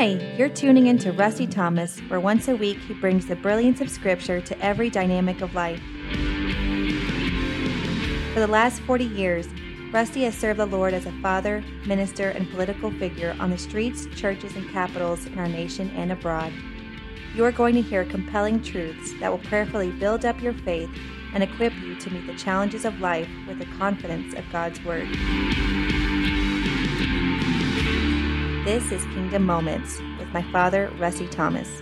Hi, you're tuning in to Rusty Thomas, where once a week he brings the brilliance of Scripture to every dynamic of life. For the last 40 years, Rusty has served the Lord as a father, minister, and political figure on the streets, churches, and capitals in our nation and abroad. You are going to hear compelling truths that will prayerfully build up your faith and equip you to meet the challenges of life with the confidence of God's Word. This is Kingdom Moments with my father, Rusty Thomas.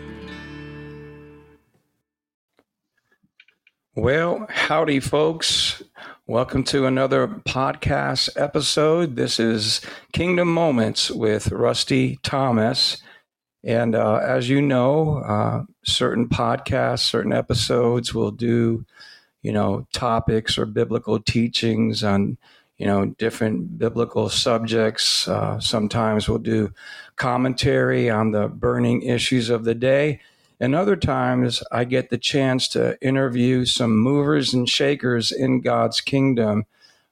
Well, howdy, folks. Welcome to another podcast episode. This is Kingdom Moments with Rusty Thomas. And uh, as you know, uh, certain podcasts, certain episodes will do, you know, topics or biblical teachings on, you know, different biblical subjects. Uh, sometimes we'll do commentary on the burning issues of the day. And other times, I get the chance to interview some movers and shakers in God's kingdom,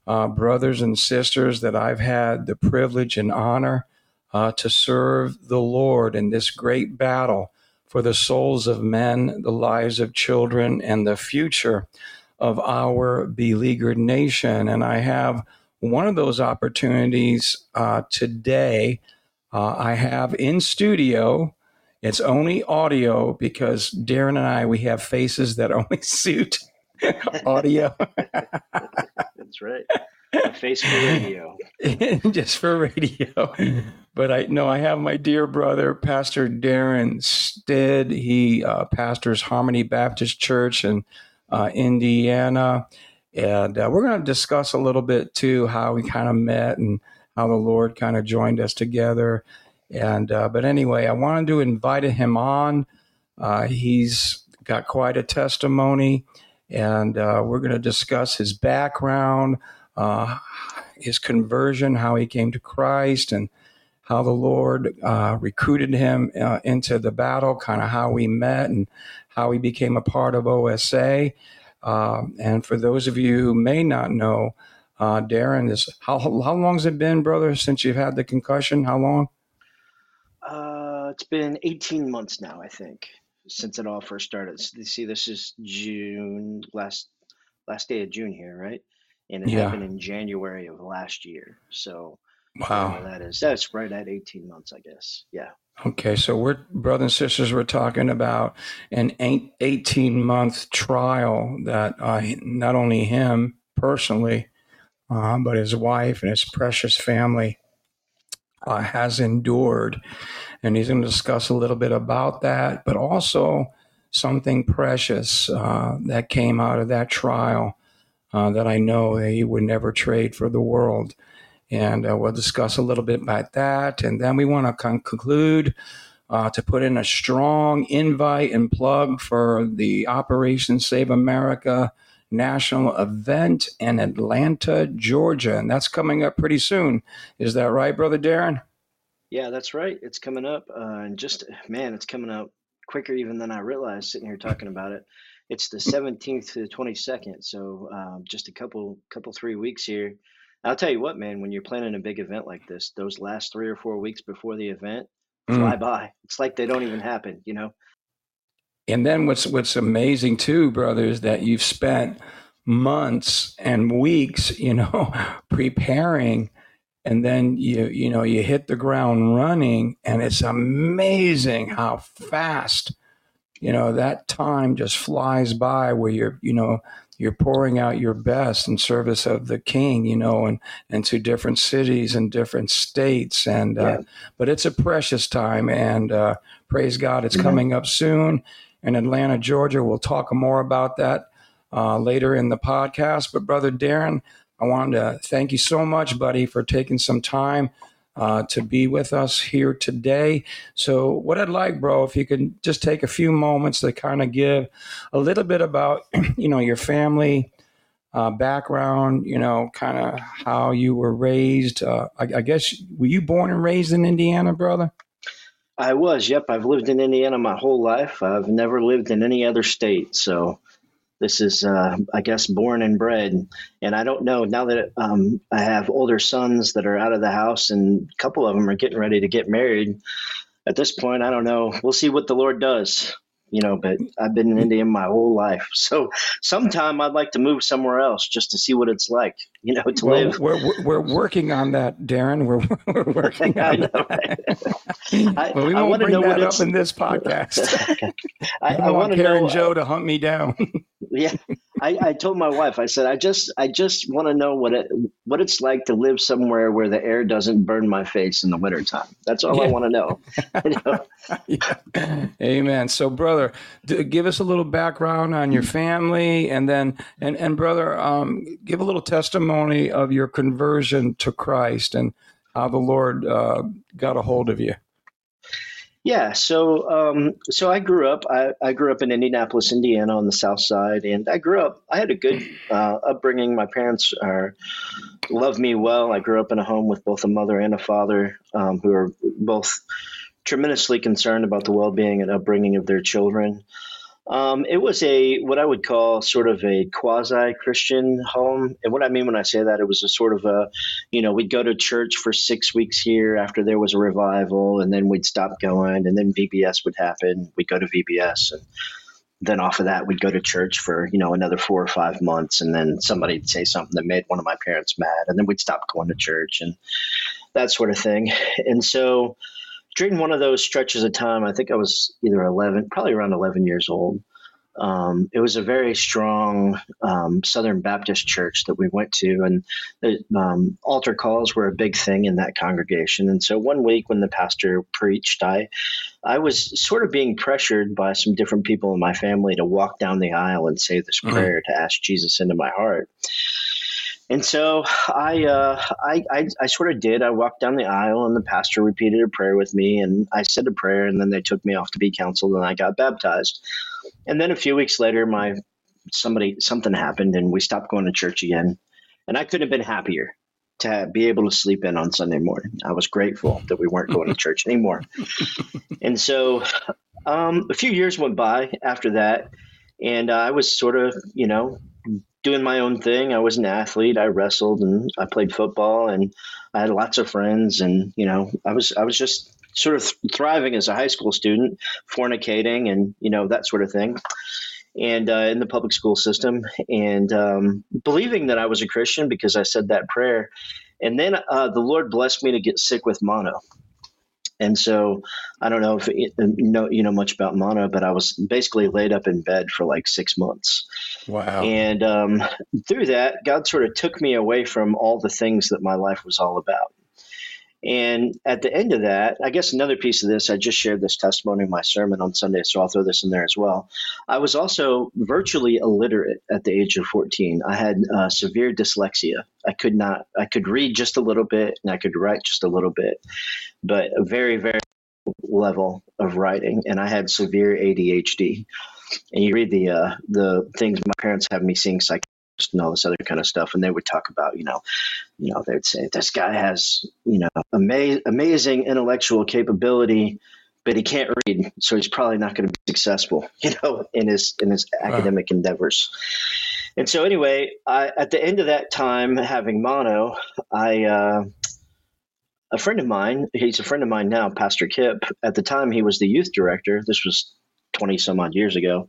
uh, brothers and sisters that I've had the privilege and honor uh, to serve the Lord in this great battle for the souls of men, the lives of children, and the future of our beleaguered nation. And I have one of those opportunities uh, today. Uh, I have in studio it's only audio because Derin and I we have faces that only suit audio. That's right. A face for radio. Just for radio. But I know I have my dear brother, Pastor Derin Stidd. He uh, pastors Harmony Baptist Church in uh, Indiana. And uh, we're going to discuss a little bit too how we kind of met and how the Lord kind of joined us together and uh, but anyway, I wanted to invite him on. Uh, he's got quite a testimony, and uh, we're going to discuss his background, uh, his conversion, how he came to Christ, and how the Lord uh, recruited him into the battle, kind of how we met and how he became a part of OSA. Um, and for those of you who may not know, Derin is how how long's it been, brother, since you've had the concussion? How long? Uh, it's been 18 months now, I think, since it all first started. You see, this is June last last day of June here, right? And it yeah. happened in January of last year. So wow, that is that's right at 18 months, I guess. Yeah. Okay, so we're brothers and sisters. We're talking about an 18 month trial that uh, not only him personally, uh, but his wife and his precious family uh, has endured. And he's going to discuss a little bit about that, but also something precious uh, that came out of that trial uh, that I know he would never trade for the world. And uh, we'll discuss a little bit about that. And then we want to con- conclude uh, to put in a strong invite and plug for the Operation Save America national event in Atlanta, Georgia. And that's coming up pretty soon. Is that right, Brother Derin? Yeah, that's right. It's coming up. Uh, and just, man, it's coming up quicker even than I realized sitting here talking about it. It's the 17th to the 22nd. So um, just a couple, couple, three weeks here. I'll tell you what, man, when you're planning a big event like this, those last three or four weeks before the event fly mm. by. It's like they don't even happen, you know? And then what's what's amazing too, brother, is that you've spent months and weeks, you know, preparing and then you you know you hit the ground running and it's amazing how fast you know that time just flies by where you're you know you're pouring out your best in service of the king you know and and to different cities and different states and uh, yeah. uh, but it's a precious time and uh, praise god it's mm-hmm. coming up soon in Atlanta, Georgia. We'll talk more about that uh, later in the podcast. But, Brother Derin, I wanted to thank you so much, buddy, for taking some time uh, to be with us here today. So, what I'd like, bro, if you could just take a few moments to kind of give a little bit about, you know, your family uh, background, you know, kind of how you were raised. Uh, I, I guess, were you born and raised in Indiana, brother? I was. Yep, I've lived in Indiana my whole life. I've never lived in any other state, so this is, uh, I guess, born and bred. And I don't know now that um, I have older sons that are out of the house, and a couple of them are getting ready to get married. at this point, I don't know. We'll see what the Lord does you know, but I've been in mm. India my whole life. So sometime I'd like to move somewhere else just to see what it's like, you know, to well, live. We're, we're working on that, Derin. We're, we're working on know, that. well, we won't bring that up in this podcast. I, I, I want Karen know, Joe to hunt me down. yeah. I, I told my wife, I said, I just, I just want to know what it, what it's like to live somewhere where the air doesn't burn my face in the wintertime. That's all yeah. I want to know. you know? yeah. Amen. So, brother, give us a little background on your family, and then, and and brother, um, give a little testimony of your conversion to Christ and how the Lord uh, got a hold of you. Yeah, so um, so I grew up. I, I, grew up in Indianapolis, Indiana, on the South Side, and I grew up. I had a good uh, upbringing. My parents are loved me well. I grew up in a home with both a mother and a father um, who are both tremendously concerned about the well-being and upbringing of their children. Um, it was a what I would call sort of a quasi Christian home, and what I mean when I say that, it was a sort of a, you know, we'd go to church for six weeks here after there was a revival, and then we'd stop going, and then VBS would happen. We'd go to VBS, and then off of that, we'd go to church for you know another four or five months, and then somebody'd say something that made one of my parents mad, and then we'd stop going to church and that sort of thing, and so during one of those stretches of time, I think I was either 11, probably around 11 years old. Um, it was a very strong um, Southern Baptist church that we went to, and the um, altar calls were a big thing in that congregation. And so one week when the pastor preached, I I was sort of being pressured by some different people in my family to walk down the aisle and say this mm-hmm. prayer to ask Jesus into my heart. And so I, uh, I, I, I, sort of did. I walked down the aisle, and the pastor repeated a prayer with me, and I said a prayer, and then they took me off to be counseled, and I got baptized. And then a few weeks later, my somebody something happened, and we stopped going to church again. And I couldn't have been happier to be able to sleep in on Sunday morning. I was grateful that we weren't going to church anymore. And so, um, a few years went by after that, and I was sort of, you know, doing my own thing. I was an athlete. I wrestled and I played football and I had lots of friends and you know, I was I was just sort of thriving as a high school student, fornicating and you know that sort of thing. And uh, in the public school system, and um, believing that I was a Christian because I said that prayer, and then uh, the Lord blessed me to get sick with mono. And so I don't know if you know, you know much about mono, but I was basically laid up in bed for like six months. Wow. And um, through that, God sort of took me away from all the things that my life was all about. And at the end of that, I guess another piece of this, I just shared this testimony in my sermon on Sunday, so I'll throw this in there as well. I was also virtually illiterate at the age of 14. I had uh, severe dyslexia. I could not, I could read just a little bit and I could write just a little bit, but a very, very level of writing. And I had severe ADHD. And you read the uh, the things my parents have me seeing psych and all this other kind of stuff. And they would talk about, you know, you know, they'd say this guy has, you know, ama- amazing intellectual capability, but he can't read, so he's probably not going to be successful, you know, in his in his wow. academic endeavors. And so, anyway, I, at the end of that time, having mono, I. Uh, a friend of mine, he's a friend of mine now, Pastor Kip. At the time, he was the youth director. This was 20 some odd years ago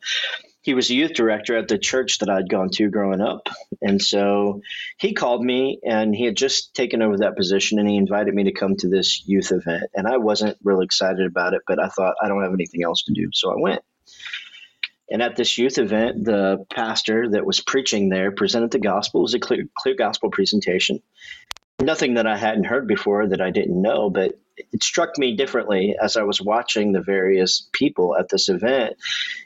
he was a youth director at the church that I'd gone to growing up. And so he called me and he had just taken over that position and he invited me to come to this youth event. And I wasn't really excited about it, but I thought I don't have anything else to do. So I went. And at this youth event, the pastor that was preaching there presented the gospel. It was a clear, clear gospel presentation. Nothing that I hadn't heard before that I didn't know, but it struck me differently as I was watching the various people at this event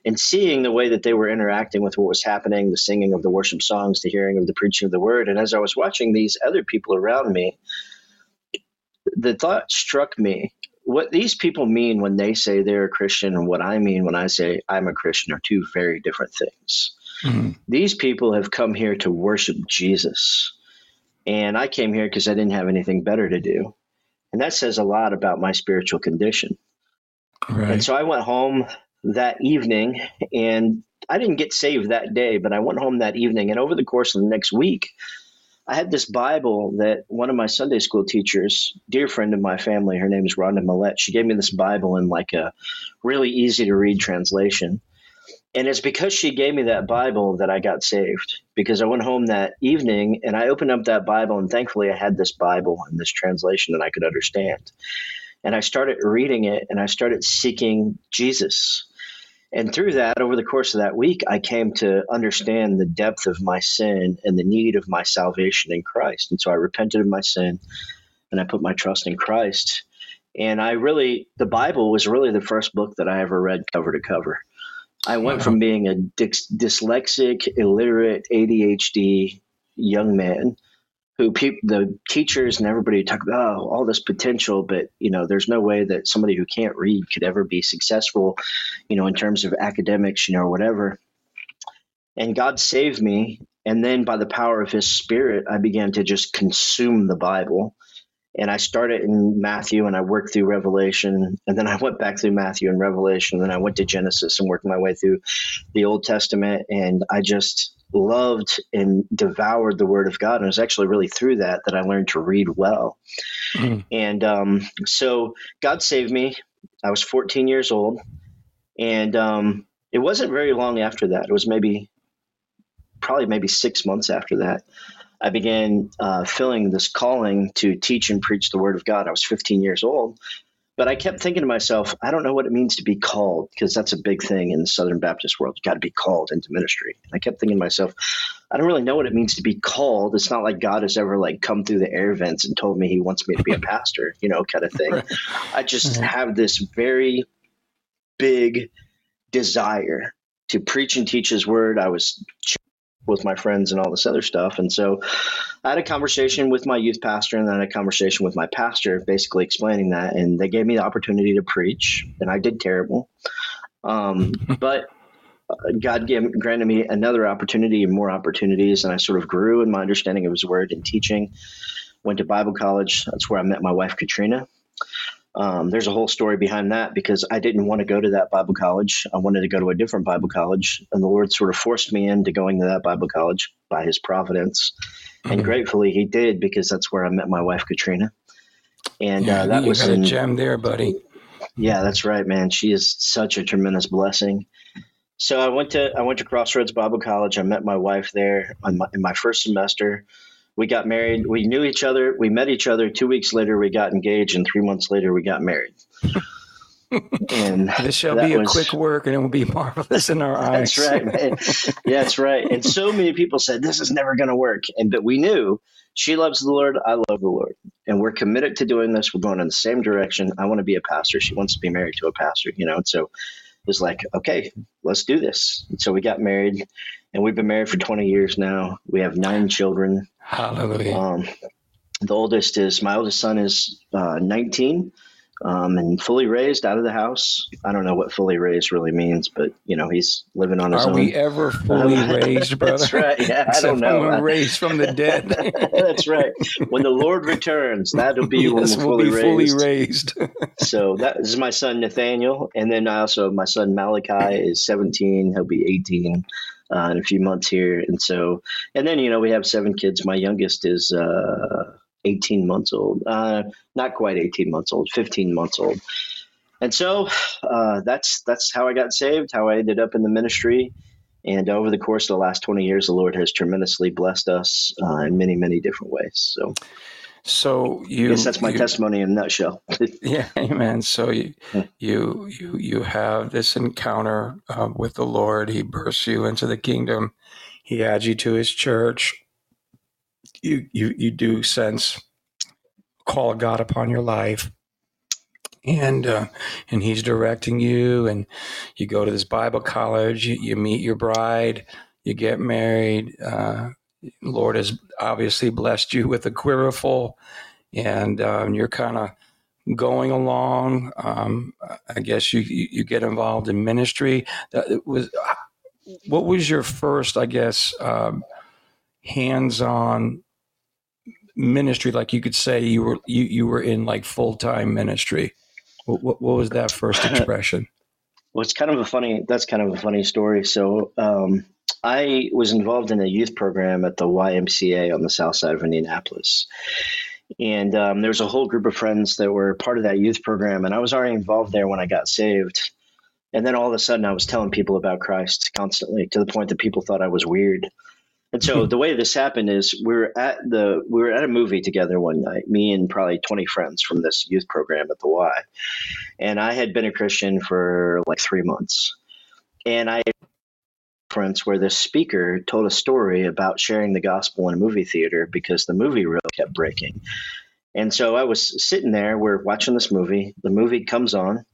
and seeing the way that they were interacting with what was happening, the singing of the worship songs, the hearing of the preaching of the word. And as I was watching these other people around me, the thought struck me what these people mean when they say they're a Christian and what I mean when I say I'm a Christian are two very different things. Mm-hmm. These people have come here to worship Jesus. And I came here because I didn't have anything better to do. And that says a lot about my spiritual condition. Right. And so I went home that evening and I didn't get saved that day, but I went home that evening. And over the course of the next week, I had this Bible that one of my Sunday school teachers, dear friend of my family, her name is Rhonda Millette, she gave me this Bible in like a really easy to read translation. And it's because she gave me that Bible that I got saved. Because I went home that evening and I opened up that Bible, and thankfully I had this Bible and this translation that I could understand. And I started reading it and I started seeking Jesus. And through that, over the course of that week, I came to understand the depth of my sin and the need of my salvation in Christ. And so I repented of my sin and I put my trust in Christ. And I really, the Bible was really the first book that I ever read cover to cover. I went from being a dyslexic, illiterate, ADHD young man who pe- the teachers and everybody talk about oh, all this potential, but you know, there's no way that somebody who can't read could ever be successful, you know, in terms of academics, you know, whatever. And God saved me, and then by the power of His Spirit, I began to just consume the Bible. And I started in Matthew and I worked through Revelation. And then I went back through Matthew and Revelation. And then I went to Genesis and worked my way through the Old Testament. And I just loved and devoured the Word of God. And it was actually really through that that I learned to read well. Mm. And um, so God saved me. I was 14 years old. And um, it wasn't very long after that. It was maybe, probably maybe six months after that I began uh, feeling this calling to teach and preach the word of God. I was 15 years old, but I kept thinking to myself, I don't know what it means to be called because that's a big thing in the Southern Baptist world. You got to be called into ministry. And I kept thinking to myself, I don't really know what it means to be called. It's not like God has ever like come through the air vents and told me He wants me to be a pastor, you know, kind of thing. I just have this very big desire to preach and teach His word. I was with my friends and all this other stuff. And so I had a conversation with my youth pastor and then I had a conversation with my pastor, basically explaining that. And they gave me the opportunity to preach, and I did terrible. Um, but uh, God gave, granted me another opportunity and more opportunities, and I sort of grew in my understanding of His Word and teaching. Went to Bible college. That's where I met my wife, Katrina. Um, there's a whole story behind that because I didn't want to go to that Bible college. I wanted to go to a different Bible college, and the Lord sort of forced me into going to that Bible college by His providence. Mm-hmm. And gratefully, He did because that's where I met my wife, Katrina. And yeah, uh, that was a gem there, buddy. Yeah, that's right, man. She is such a tremendous blessing. So I went to I went to Crossroads Bible College. I met my wife there my, in my first semester we got married. We knew each other. We met each other. Two weeks later, we got engaged, and three months later, we got married. and this shall be a was, quick work, and it will be marvelous in our eyes. That's right, man. yeah, that's right. And so many people said this is never going to work, and but we knew she loves the Lord. I love the Lord, and we're committed to doing this. We're going in the same direction. I want to be a pastor. She wants to be married to a pastor. You know, and so it was like, okay, let's do this. And so we got married, and we've been married for 20 years now. We have nine children. Hallelujah. Um, the oldest is my oldest son is uh, 19 um, and fully raised out of the house. I don't know what fully raised really means, but you know he's living on his Are own. Are we ever fully raised, brother? That's right. Yeah, I don't know. When raised from the dead. That's right. When the Lord returns, that'll be yes, when we're fully, we'll raised. fully raised. so that is my son Nathaniel, and then I also my son Malachi is 17. He'll be 18 uh, in a few months here. And so, and then, you know, we have seven kids. My youngest is uh, 18 months old, uh, not quite 18 months old, 15 months old. And so uh, that's that's how I got saved, how I ended up in the ministry. And over the course of the last 20 years, the Lord has tremendously blessed us uh, in many, many different ways. So so you, yes, that's my you, testimony in a nutshell. yeah, amen. So you, you, you, you have this encounter uh, with the Lord. He bursts you into the kingdom. He adds you to His church. You, you, you do sense call of God upon your life, and uh, and He's directing you. And you go to this Bible college. You, you meet your bride. You get married. Uh, Lord has obviously blessed you with a quiverful, and um, you're kind of going along. Um, I guess you, you get involved in ministry. That was what was your first, I guess, um, hands-on ministry? Like you could say you were you, you were in like full-time ministry. What, what, what was that first expression? Well, it's kind of a funny. That's kind of a funny story. So, um, I was involved in a youth program at the YMCA on the south side of Indianapolis, and um, there was a whole group of friends that were part of that youth program, and I was already involved there when I got saved. And then all of a sudden, I was telling people about Christ constantly to the point that people thought I was weird. And so the way this happened is we were at the we were at a movie together one night, me and probably 20 friends from this youth program at the Y. And I had been a Christian for like 3 months. And I conference where this speaker told a story about sharing the gospel in a movie theater because the movie reel kept breaking. And so I was sitting there, we're watching this movie, the movie comes on,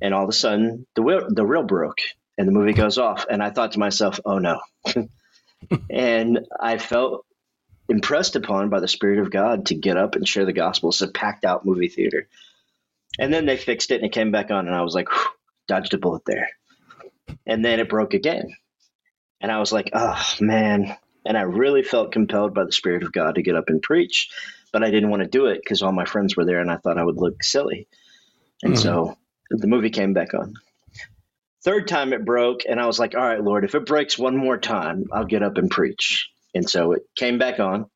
and all of a sudden the wheel, the reel broke and the movie goes off. And I thought to myself, oh no. and I felt impressed upon by the Spirit of God to get up and share the gospel. It's a packed out movie theater. And then they fixed it and it came back on, and I was like, dodged a bullet there. And then it broke again. And I was like, oh, man. And I really felt compelled by the Spirit of God to get up and preach, but I didn't want to do it because all my friends were there and I thought I would look silly. And mm-hmm. so the movie came back on. Third time it broke, and I was like, all right, Lord, if it breaks one more time, I'll get up and preach. And so it came back on,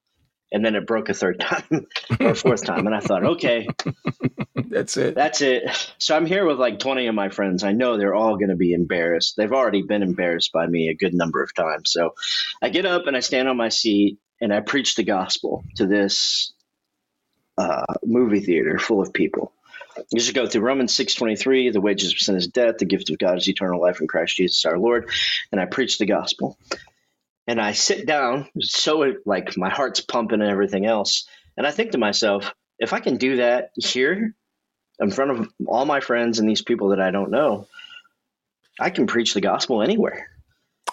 and then it broke a third time or fourth time. And I thought, okay, that's it. That's it. So I'm here with like 20 of my friends. I know they're all going to be embarrassed. They've already been embarrassed by me a good number of times. So I get up and I stand on my seat and I preach the gospel to this uh, movie theater full of people. You just go through Romans 6.23, the wages of sin is death, the gift of God is eternal life in Christ Jesus our Lord. And I preach the gospel. And I sit down, so it like my heart's pumping and everything else. And I think to myself, if I can do that here in front of all my friends and these people that I don't know, I can preach the gospel anywhere.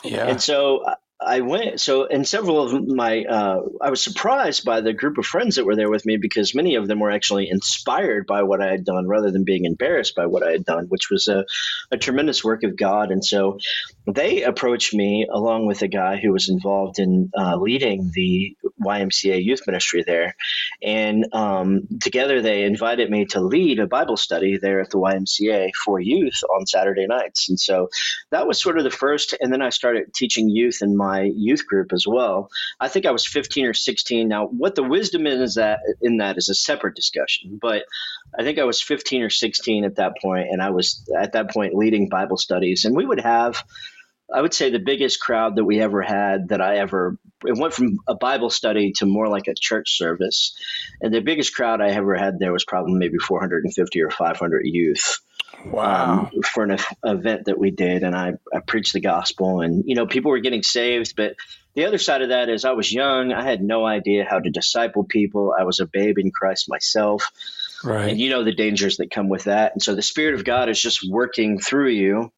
Yeah. And so uh, I went so and several of my uh, I was surprised by the group of friends that were there with me because many of them were actually inspired by what I had done rather than being embarrassed by what I had done, which was a, a tremendous work of God. And so they approached me along with a guy who was involved in uh, leading the YMCA youth ministry there, and um, together they invited me to lead a Bible study there at the YMCA for youth on Saturday nights. And so that was sort of the first. And then I started teaching youth in my my youth group as well. I think I was 15 or 16. Now, what the wisdom is that in that is a separate discussion, but I think I was 15 or 16 at that point, and I was at that point leading Bible studies, and we would have. I would say the biggest crowd that we ever had that I ever it went from a Bible study to more like a church service. And the biggest crowd I ever had there was probably maybe 450 or 500 youth. Wow. Um, for an event that we did. And I, I preached the gospel, and, you know, people were getting saved. But the other side of that is I was young. I had no idea how to disciple people. I was a babe in Christ myself. Right. And you know the dangers that come with that. And so the Spirit of God is just working through you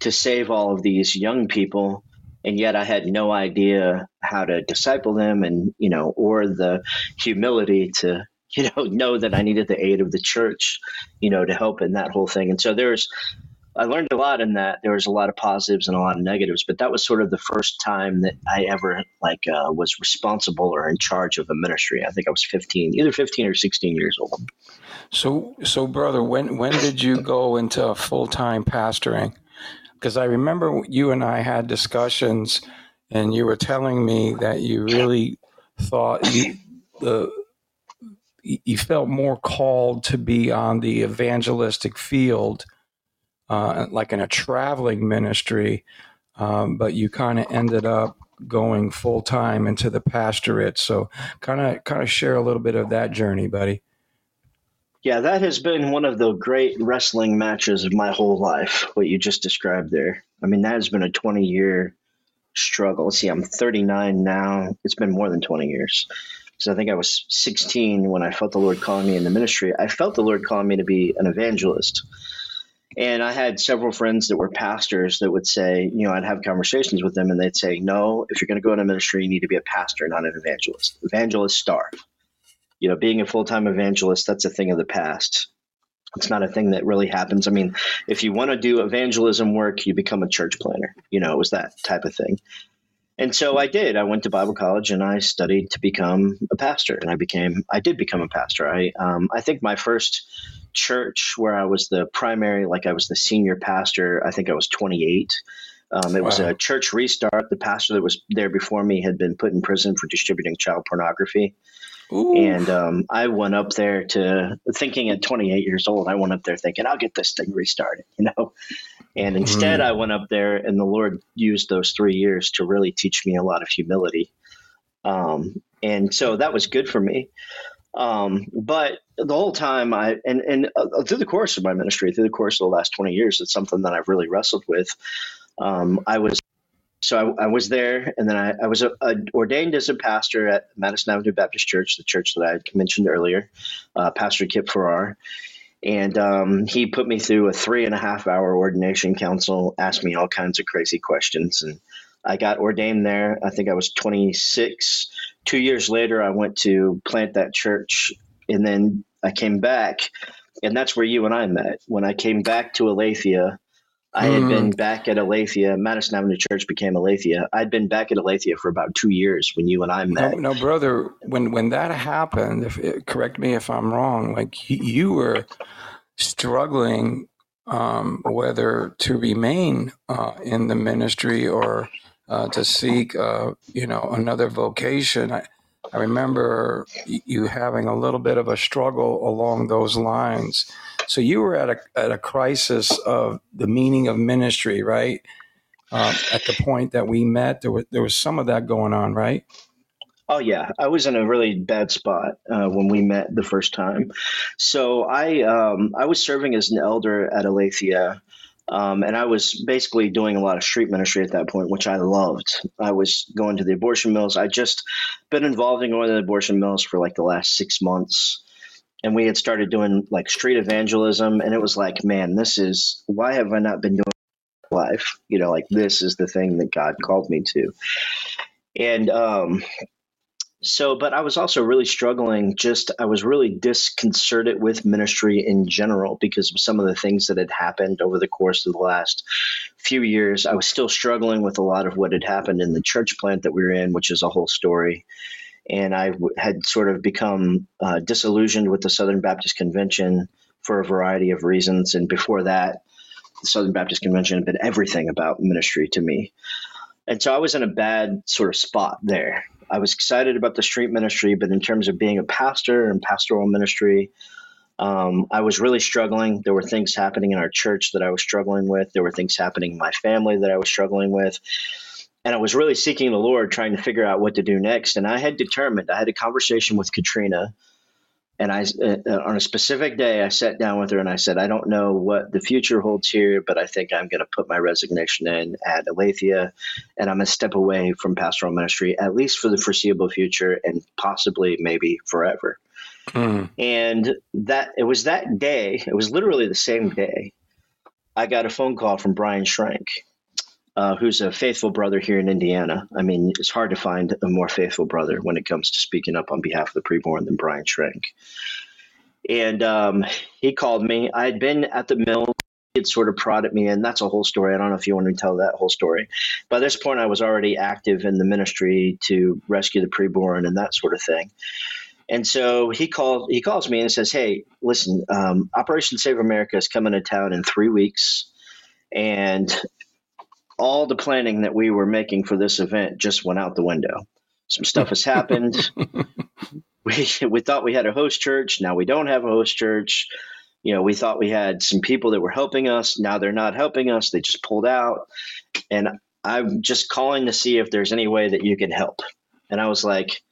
to save all of these young people and yet I had no idea how to disciple them and you know or the humility to you know know that I needed the aid of the church, you know, to help in that whole thing. And so there's I learned a lot in that. There was a lot of positives and a lot of negatives, but that was sort of the first time that I ever like uh, was responsible or in charge of a ministry. I think I was 15, either 15 or 16 years old. So, so brother, when when did you go into full time pastoring? Because I remember you and I had discussions, and you were telling me that you really thought you, the you felt more called to be on the evangelistic field, uh, like in a traveling ministry, um, but you kind of ended up going full time into the pastorate. So, kind of kind of share a little bit of that journey, buddy. Yeah, that has been one of the great wrestling matches of my whole life. What you just described there. I mean, that has been a twenty year struggle. See, I'm 39 now. It's been more than 20 years because I think I was 16 when I felt the Lord calling me in the ministry. I felt the Lord calling me to be an evangelist. And I had several friends that were pastors that would say, you know, I'd have conversations with them and they'd say, no, if you're going to go into ministry, you need to be a pastor, not an evangelist. Evangelists starve. You know, being a full time evangelist, that's a thing of the past. It's not a thing that really happens. I mean, if you want to do evangelism work, you become a church planter. You know, it was that type of thing. And so I did. I went to Bible college and I studied to become a pastor, and I became. I did become a pastor. I um, I think my first church where I was the primary, like I was the senior pastor. I think I was 28. Um, it wow. was a church restart. The pastor that was there before me had been put in prison for distributing child pornography. Ooh. And um, I went up there to thinking at 28 years old, I went up there thinking, I'll get this thing restarted, you know? And instead, mm. I went up there, and the Lord used those three years to really teach me a lot of humility. Um, and so that was good for me. Um, but the whole time, I and and uh, through the course of my ministry, through the course of the last 20 years, it's something that I've really wrestled with. Um, I was so I, I, was there, and then I, I was a, a ordained as a pastor at Madison Avenue Baptist Church, the church that I had mentioned earlier, uh, Pastor Kip Farrar. And um, he put me through a three and a half hour ordination council, asked me all kinds of crazy questions. And I got ordained there. I think I was 26. Two years later, I went to plant that church. And then I came back. And that's where you and I met. When I came back to Aletheia, I had been mm. back at Aletheia. Madison Avenue Church became Aletheia. I'd been back at Aletheia for about two years when you and I met. No, no brother. When when that happened, if, correct me if I'm wrong. Like you were struggling um, whether to remain uh, in the ministry or uh, to seek, uh, you know, another vocation. I, I remember you having a little bit of a struggle along those lines. So you were at a at a crisis of the meaning of ministry, right? Um, at the point that we met, there was there was some of that going on, right? Oh yeah, I was in a really bad spot uh, when we met the first time. So I um, I was serving as an elder at Aletheia, um, and I was basically doing a lot of street ministry at that point, which I loved. I was going to the abortion mills. I just been involved in going to the abortion mills for like the last six months and we had started doing like street evangelism and it was like man this is why have i not been doing life you know like this is the thing that god called me to and um so but i was also really struggling just i was really disconcerted with ministry in general because of some of the things that had happened over the course of the last few years i was still struggling with a lot of what had happened in the church plant that we were in which is a whole story and I had sort of become uh, disillusioned with the Southern Baptist Convention for a variety of reasons. And before that, the Southern Baptist Convention had been everything about ministry to me. And so I was in a bad sort of spot there. I was excited about the street ministry, but in terms of being a pastor and pastoral ministry, um, I was really struggling. There were things happening in our church that I was struggling with. There were things happening in my family that I was struggling with and I was really seeking the Lord, trying to figure out what to do next. And I had determined. I had a conversation with Katrina, and I uh, uh, on a specific day I sat down with her and I said, I don't know what the future holds here, but I think I'm going to put my resignation in at Aletheia, and I'm going to step away from pastoral ministry at least for the foreseeable future, and possibly maybe forever. Mm. And that it was that day. It was literally the same day. I got a phone call from Brian Schrank uh, who's a faithful brother here in Indiana. I mean, it's hard to find a more faithful brother when it comes to speaking up on behalf of the preborn than Brian Schrank. And um, he called me. I had been at the mill. He had sort of prodded me, and that's a whole story. I don't know if you want to tell that whole story. By this point, I was already active in the ministry to rescue the preborn and that sort of thing. And so he called. He calls me and says, "Hey, listen, um, Operation Save America is coming to town in three weeks, and all the planning that we were making for this event just went out the window. Some stuff has happened. we we thought we had a host church. Now we don't have a host church. You know, we thought we had some people that were helping us. Now they're not helping us. They just pulled out. And I'm just calling to see if there's any way that you can help. And I was like,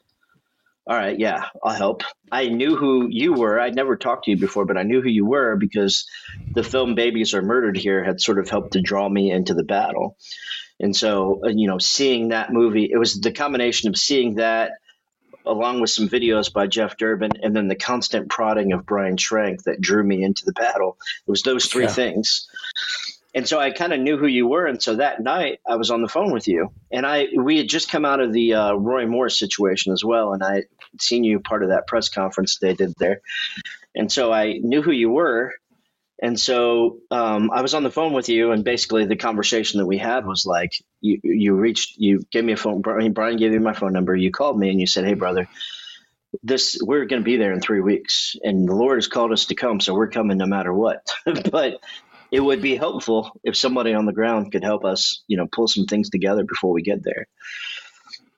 all right, yeah, I'll help. I knew who you were. I'd never talked to you before, but I knew who you were because the film Babies Are Murdered Here had sort of helped to draw me into the battle. And so, uh, you know, seeing that movie, it was the combination of seeing that along with some videos by Jeff Durbin and then the constant prodding of Brian Schrank that drew me into the battle. It was those three yeah. things and so I kind of knew who you were. And so that night I was on the phone with you, and I we had just come out of the uh, Roy Moore situation as well, and I had seen you part of that press conference they did there, and so I knew who you were. And so um, I was on the phone with you, and basically the conversation that we had was like, you you reached, you gave me a phone. Brian gave me my phone number. You called me and you said, "Hey, brother, this we're going to be there in three weeks, and the Lord has called us to come, so we're coming no matter what. but it would be helpful if somebody on the ground could help us, you know, pull some things together before we get there.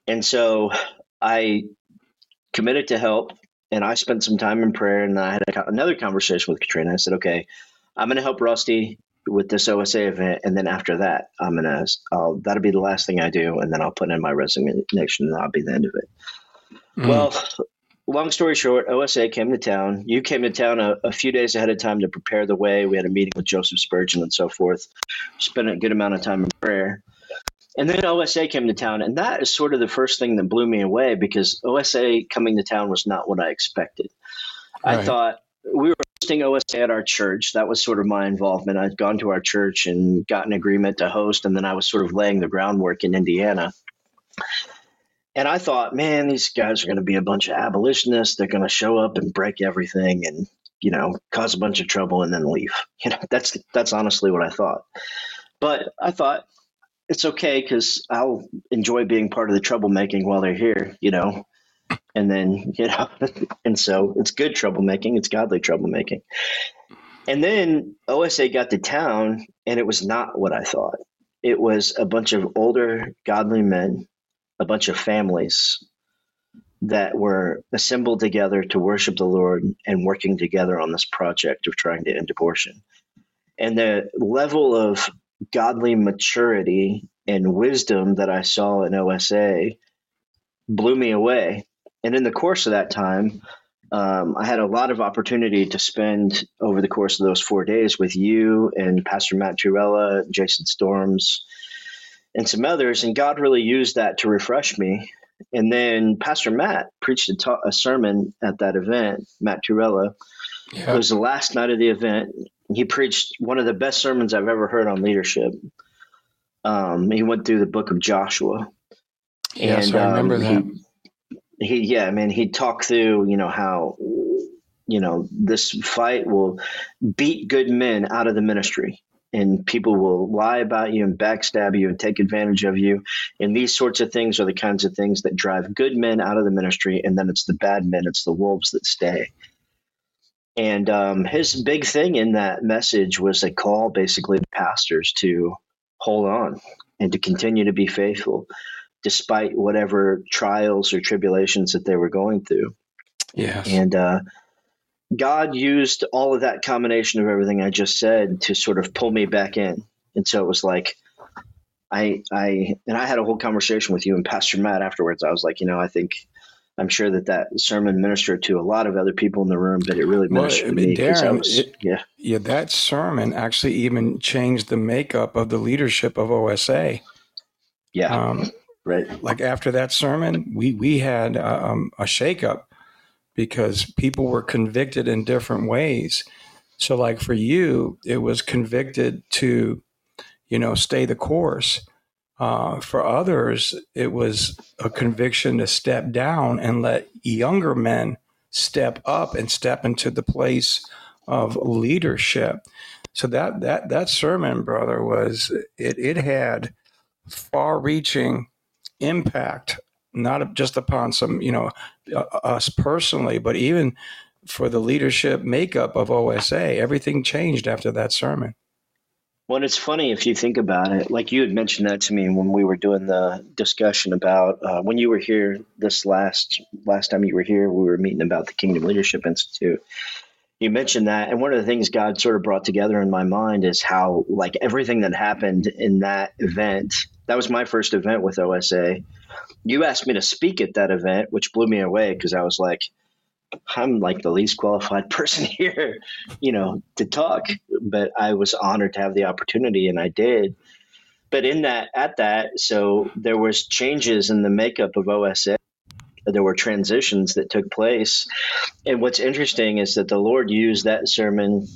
And so I committed to help, and I spent some time in prayer, and I had a, another conversation with Katrina. I said, "Okay, I'm going to help Rusty with this OSA event, and then after that, I'm gonna I'll, that'll be the last thing I do, and then I'll put in my resignation, and that'll be the end of it." Mm. Well, long story short, OSA came to town. You came to town a, a, few days ahead of time to prepare the way. We had a meeting with Joseph Spurgeon and so forth. Spent a good amount of time in prayer. And then OSA came to town, and that is sort of the first thing that blew me away because OSA coming to town was not what I expected. Right. I thought we were hosting OSA at our church. That was sort of my involvement. I'd gone to our church and got an agreement to host, and then I was sort of laying the groundwork in Indiana. And I thought, man, these guys are going to be a bunch of abolitionists. They're going to show up and break everything and, you know, cause a bunch of trouble and then leave. You know, that's that's honestly what I thought. But I thought it's okay because I'll enjoy being part of the troublemaking while they're here, you know. And then, you know, and so it's good troublemaking. It's godly troublemaking. And then OSA got to town, and it was not what I thought. It was a bunch of older, godly men a bunch of families that were assembled together to worship the Lord and working together on this project of trying to end abortion. And the level of godly maturity and wisdom that I saw in OSA blew me away. And in the course of that time, um, I had a lot of opportunity to spend over the course of those four days with you and Pastor Matt Trewhella, Jason Storms, and some others. And God really used that to refresh me. And then Pastor Matt preached a, ta- a sermon at that event, Matt Trewhella. Yeah. It was the last night of the event. He preached one of the best sermons I've ever heard on leadership. Um, he went through the book of Joshua. Yes, and, I remember um, that. He, he, yeah, I mean, he talked through, you know, how, you know, this fight will beat good men out of the ministry and people will lie about you and backstab you and take advantage of you. And these sorts of things are the kinds of things that drive good men out of the ministry. And then it's the bad men, it's the wolves that stay. And um, his big thing in that message was a call basically to pastors to hold on and to continue to be faithful despite whatever trials or tribulations that they were going through. Yeah. And uh, God used all of that combination of everything I just said to sort of pull me back in. And so it was like, I, I, and I had a whole conversation with you and Pastor Matt afterwards. I was like, you know, I think, I'm sure that that sermon ministered to a lot of other people in the room, but it really ministered well, to me. Derin, was, it, yeah, yeah, that sermon actually even changed the makeup of the leadership of OSA. Yeah, um, right. Like after that sermon, we we had um, a shakeup because people were convicted in different ways. So, like for you, it was convicted to, you know, stay the course. Uh, for others, it was a conviction to step down and let younger men step up and step into the place of leadership. So that that that sermon, brother, was it. It had far-reaching impact not just upon some, you know, us personally, but even for the leadership makeup of OSA. Everything changed after that sermon. Well, it's funny if you think about it. Like you had mentioned that to me when we were doing the discussion about uh, when you were here this last last time you were here. We were meeting about the Kingdom Leadership Institute. You mentioned that, and one of the things God sort of brought together in my mind is how, like, everything that happened in that event. That was my first event with OSA you asked me to speak at that event, which blew me away because I was like, I'm like the least qualified person here, you know, to talk. But I was honored to have the opportunity, and I did. But in that, at that, so there was changes in the makeup of OSA. There were transitions that took place, and what's interesting is that the Lord used that sermon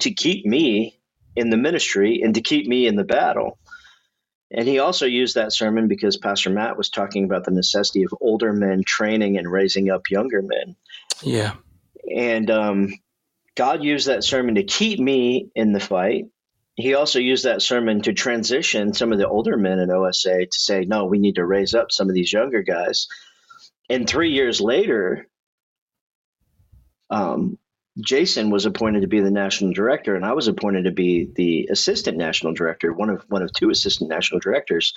to keep me in the ministry and to keep me in the battle. And he also used that sermon because Pastor Matt was talking about the necessity of older men training and raising up younger men. Yeah. And um, God used that sermon to keep me in the fight. He also used that sermon to transition some of the older men in OSA to say, no, we need to raise up some of these younger guys. And three years later, um, Jason was appointed to be the national director, and I was appointed to be the assistant national director, one of one of two assistant national directors.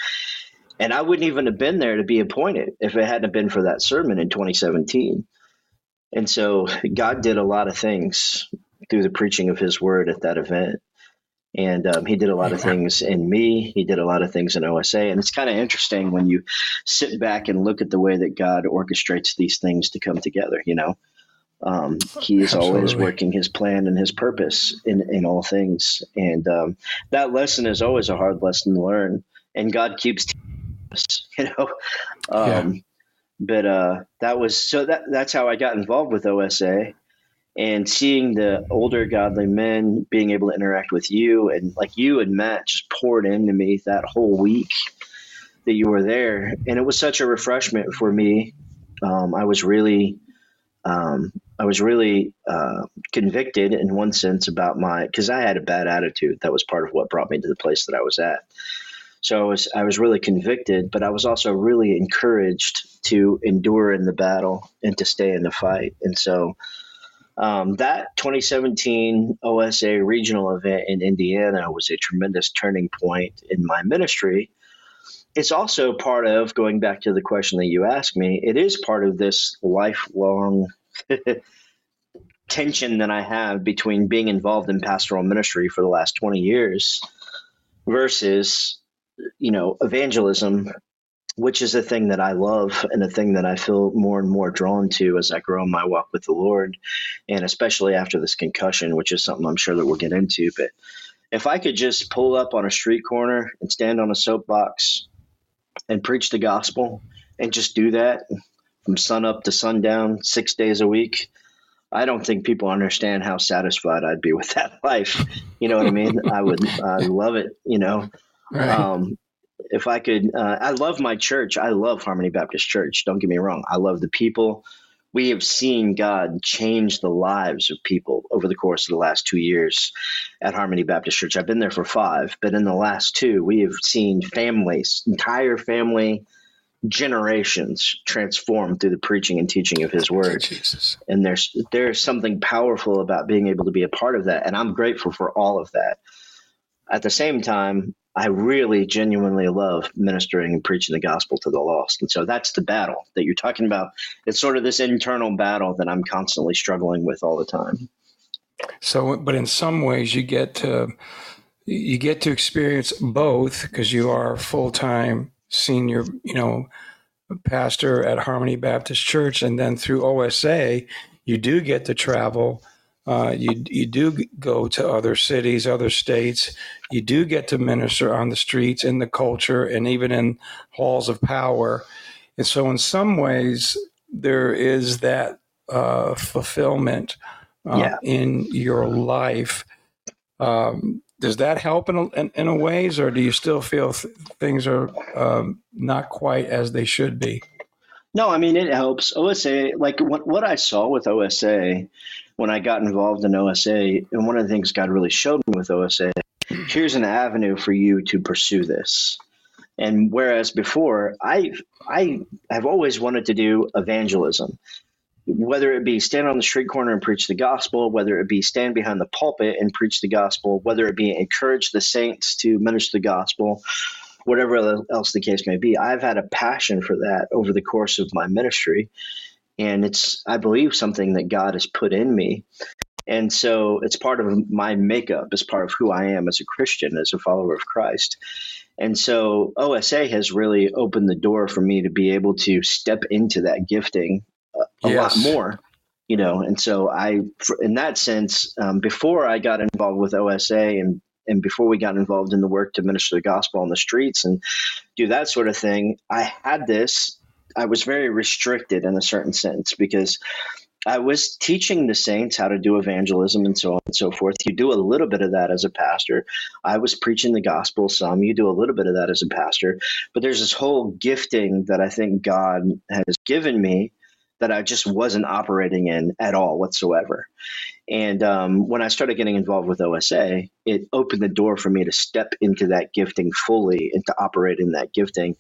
And I wouldn't even have been there to be appointed if it hadn't been for that sermon in 2017. And so God did a lot of things through the preaching of His Word at that event. And um, he did a lot of things in me. He did a lot of things in OSA. And it's kind of interesting when you sit back and look at the way that God orchestrates these things to come together, you know? Um, he is Absolutely. always working his plan and his purpose in, in all things. And um, that lesson is always a hard lesson to learn. And God keeps us, you know. Um, yeah. But uh, that was so that that's how I got involved with OSA. And seeing the older godly men being able to interact with you and like you and Matt just poured into me that whole week that you were there. And it was such a refreshment for me. Um, I was really um, I was really uh, convicted in one sense about my because I had a bad attitude. That was part of what brought me to the place that I was at. So I was I was really convicted, but I was also really encouraged to endure in the battle and to stay in the fight. And so um, that 2017 OSA regional event in Indiana was a tremendous turning point in my ministry. It's also part of going back to the question that you asked me. It is part of this lifelong tension that I have between being involved in pastoral ministry for the last 20 years versus, you know, evangelism, which is a thing that I love and a thing that I feel more and more drawn to as I grow in my walk with the Lord. And especially after this concussion, which is something I'm sure that we'll get into. But if I could just pull up on a street corner and stand on a soapbox and preach the gospel and just do that from sun up to sundown, six days a week. I don't think people understand how satisfied I'd be with that life. You know what I mean? I would, I love it. You know, right. um, if I could, uh, I love my church. I love Harmony Baptist Church. Don't get me wrong. I love the people. We have seen God change the lives of people over the course of the last two years at Harmony Baptist Church. I've been there for five, but in the last two, we have seen families, entire family generations transformed through the preaching and teaching of his word. Jesus. And there's there's something powerful about being able to be a part of that. And I'm grateful for all of that. At the same time, I really genuinely love ministering and preaching the gospel to the lost. And so that's the battle that you're talking about. It's sort of this internal battle that I'm constantly struggling with all the time. So, but in some ways, you get to you get to experience both because you are full time senior, you know, pastor at Harmony Baptist Church, and then through OSA, you do get to travel. Uh, you you do go to other cities, other states. You do get to minister on the streets, in the culture, and even in halls of power. And so, in some ways, there is that uh, fulfillment uh, yeah. in your life. Um, does that help in a, in, in a ways, or do you still feel th- things are um, not quite as they should be? No, I mean it helps. OSA, like what what I saw with OSA when I got involved in OSA, and one of the things God really showed me with OSA, here's an avenue for you to pursue this. And whereas before, I I have always wanted to do evangelism, whether it be stand on the street corner and preach the gospel, whether it be stand behind the pulpit and preach the gospel, whether it be encourage the saints to minister the gospel, whatever else the case may be. I've had a passion for that over the course of my ministry. And it's, I believe, something that God has put in me. And so it's part of my makeup, it's part of who I am as a Christian, as a follower of Christ. And so OSA has really opened the door for me to be able to step into that gifting a yes. lot more you know and so i in that sense um, before i got involved with osa and and before we got involved in the work to minister the gospel on the streets and do that sort of thing i had this i was very restricted in a certain sense because I was teaching the saints how to do evangelism and so on and so forth. You do a little bit of that as a pastor. I was preaching the gospel some. You do a little bit of that as a pastor. But there's this whole gifting that I think God has given me that I just wasn't operating in at all whatsoever. And um, when I started getting involved with OSA, it opened the door for me to step into that gifting fully and to operate in that gifting.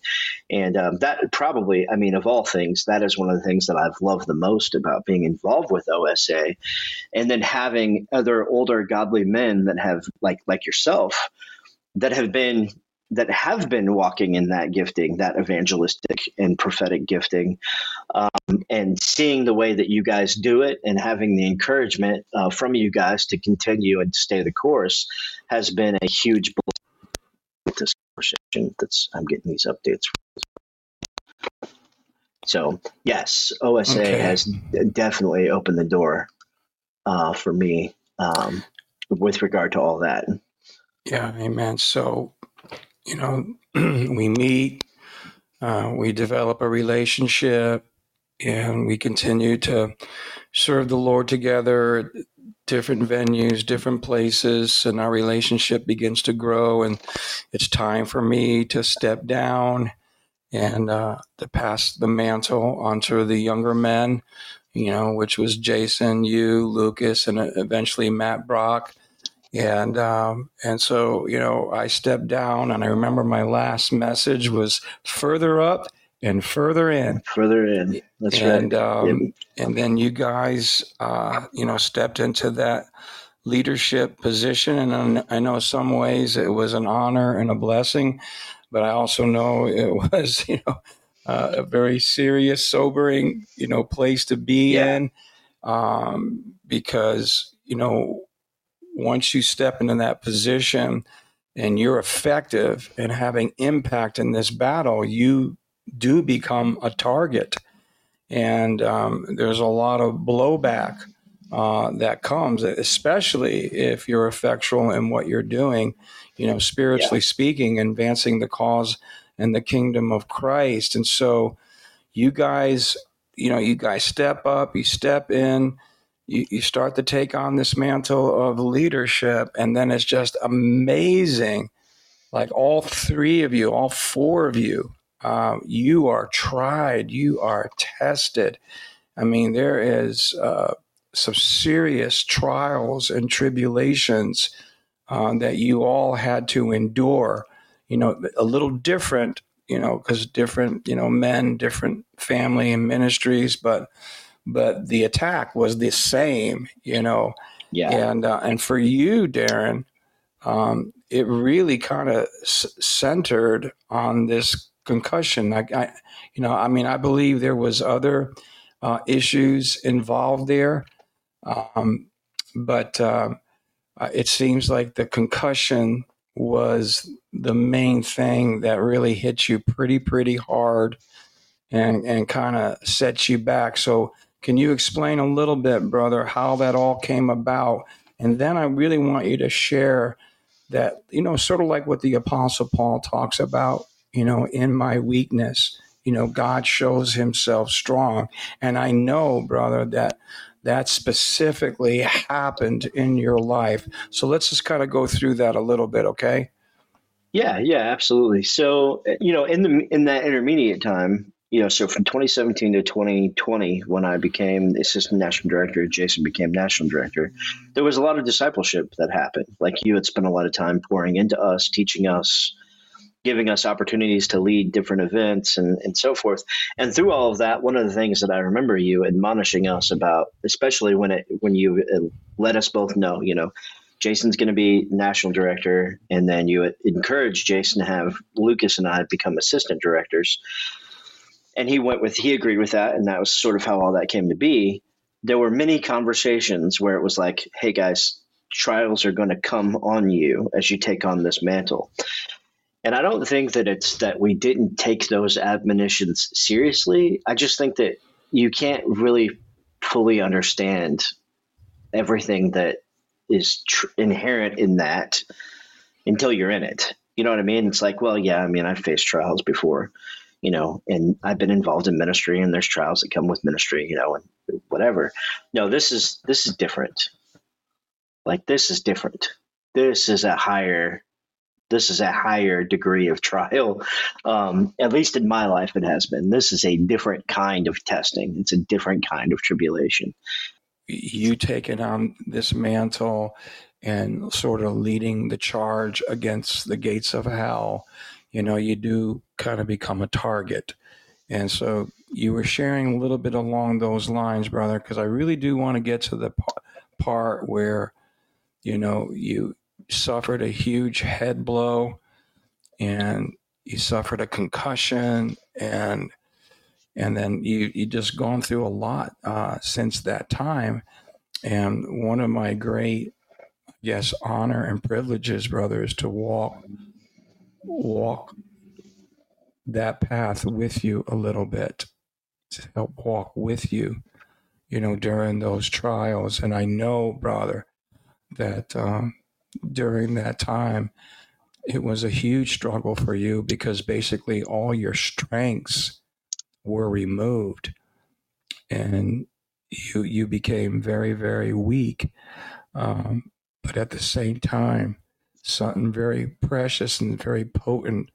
And um, that probably, I mean, of all things, that is one of the things that I've loved the most about being involved with OSA. And then having other older godly men that have, like like yourself, that have been that have been walking in that gifting, that evangelistic and prophetic gifting, um, and seeing the way that you guys do it and having the encouragement uh, from you guys to continue and stay the course has been a huge blessing. This conversation that's I'm getting these updates. So yes, OSA okay. has definitely opened the door uh, for me um, with regard to all that. Yeah, amen. So you know, we meet, uh, we develop a relationship, and we continue to serve the Lord together different venues, different places, and our relationship begins to grow. And it's time for me to step down and uh, to pass the mantle onto the younger men, you know, which was Jason, you, Lucas, and eventually Matt Brock and um, and so you know I stepped down, and I remember my last message was further up and further in, further in. That's and, right. Um. And then you guys, uh, you know, stepped into that leadership position, and I know some ways it was an honor and a blessing, but I also know it was, you know. Uh, a very serious, sobering, you know, place to be yeah. in, um, because you know once you step into that position and you're effective and having impact in this battle, you do become a target. And um, there's a lot of blowback uh, that comes, especially if you're effectual in what you're doing, you know, spiritually yeah. speaking, advancing the cause and the kingdom of Christ. And so you guys, you know, you guys step up, you step in you, you start to take on this mantle of leadership, and then it's just amazing. Like all three of you, all four of you, uh, you are tried, you are tested. I mean, there is uh, some serious trials and tribulations uh, that you all had to endure. You know, a little different, you know, because different, you know, men, different family and ministries, but but the attack was the same, you know. Yeah. And uh, and for you, Derin, um, it really kind of s- centered on this concussion. I, I, you know, I mean, I believe there was other uh, issues involved there, um, but uh, it seems like the concussion was the main thing that really hit you pretty, pretty hard, and and kind of set you back. So can you explain a little bit, brother, how that all came about? And then I really want you to share that, you know, sort of like what the Apostle Paul talks about, you know, in my weakness, you know, God shows himself strong. And I know, brother, that that specifically happened in your life. So let's just kind of go through that a little bit, okay? Yeah, yeah, absolutely. So, you know, in the in that intermediate time, you know, so from 2017 to 2020, when I became assistant national director, Jason became national director, there was a lot of discipleship that happened. Like you had spent a lot of time pouring into us, teaching us, giving us opportunities to lead different events and, and so forth. And through all of that, one of the things that I remember you admonishing us about, especially when it when you uh, let us both know, you know, Jason's going to be national director, and then you encourage Jason to have Lucas and I become assistant directors and he went with he agreed with that and that was sort of how all that came to be. There were many conversations where it was like hey guys trials are going to come on you as you take on this mantle. And i don't think that it's that we didn't take those admonitions seriously. I just think that you can't really fully understand everything that is tr- inherent in that until you're in it. You know what i mean? It's like well yeah i mean i've faced trials before you know, and I've been involved in ministry and there's trials that come with ministry, you know, and whatever. No, this is this is different. Like this is different. This is a higher this is a higher degree of trial. Um, at least in my life, it has been. This is a different kind of testing. It's a different kind of tribulation. You taking on this mantle and sort of leading the charge against the gates of hell, you know, you do kind of become a target. And so you were sharing a little bit along those lines, brother, because I really do want to get to the part where, you know, you suffered a huge head blow and you suffered a concussion and and then you you just gone through a lot uh, since that time. And one of my great, yes, honor and privileges, brother, is to walk walk that path with you a little bit, to help walk with you, you know, during those trials. And I know, brother, that um, during that time, it was a huge struggle for you because basically all your strengths were removed and you you became very very weak um, but at the same time something very precious and very potent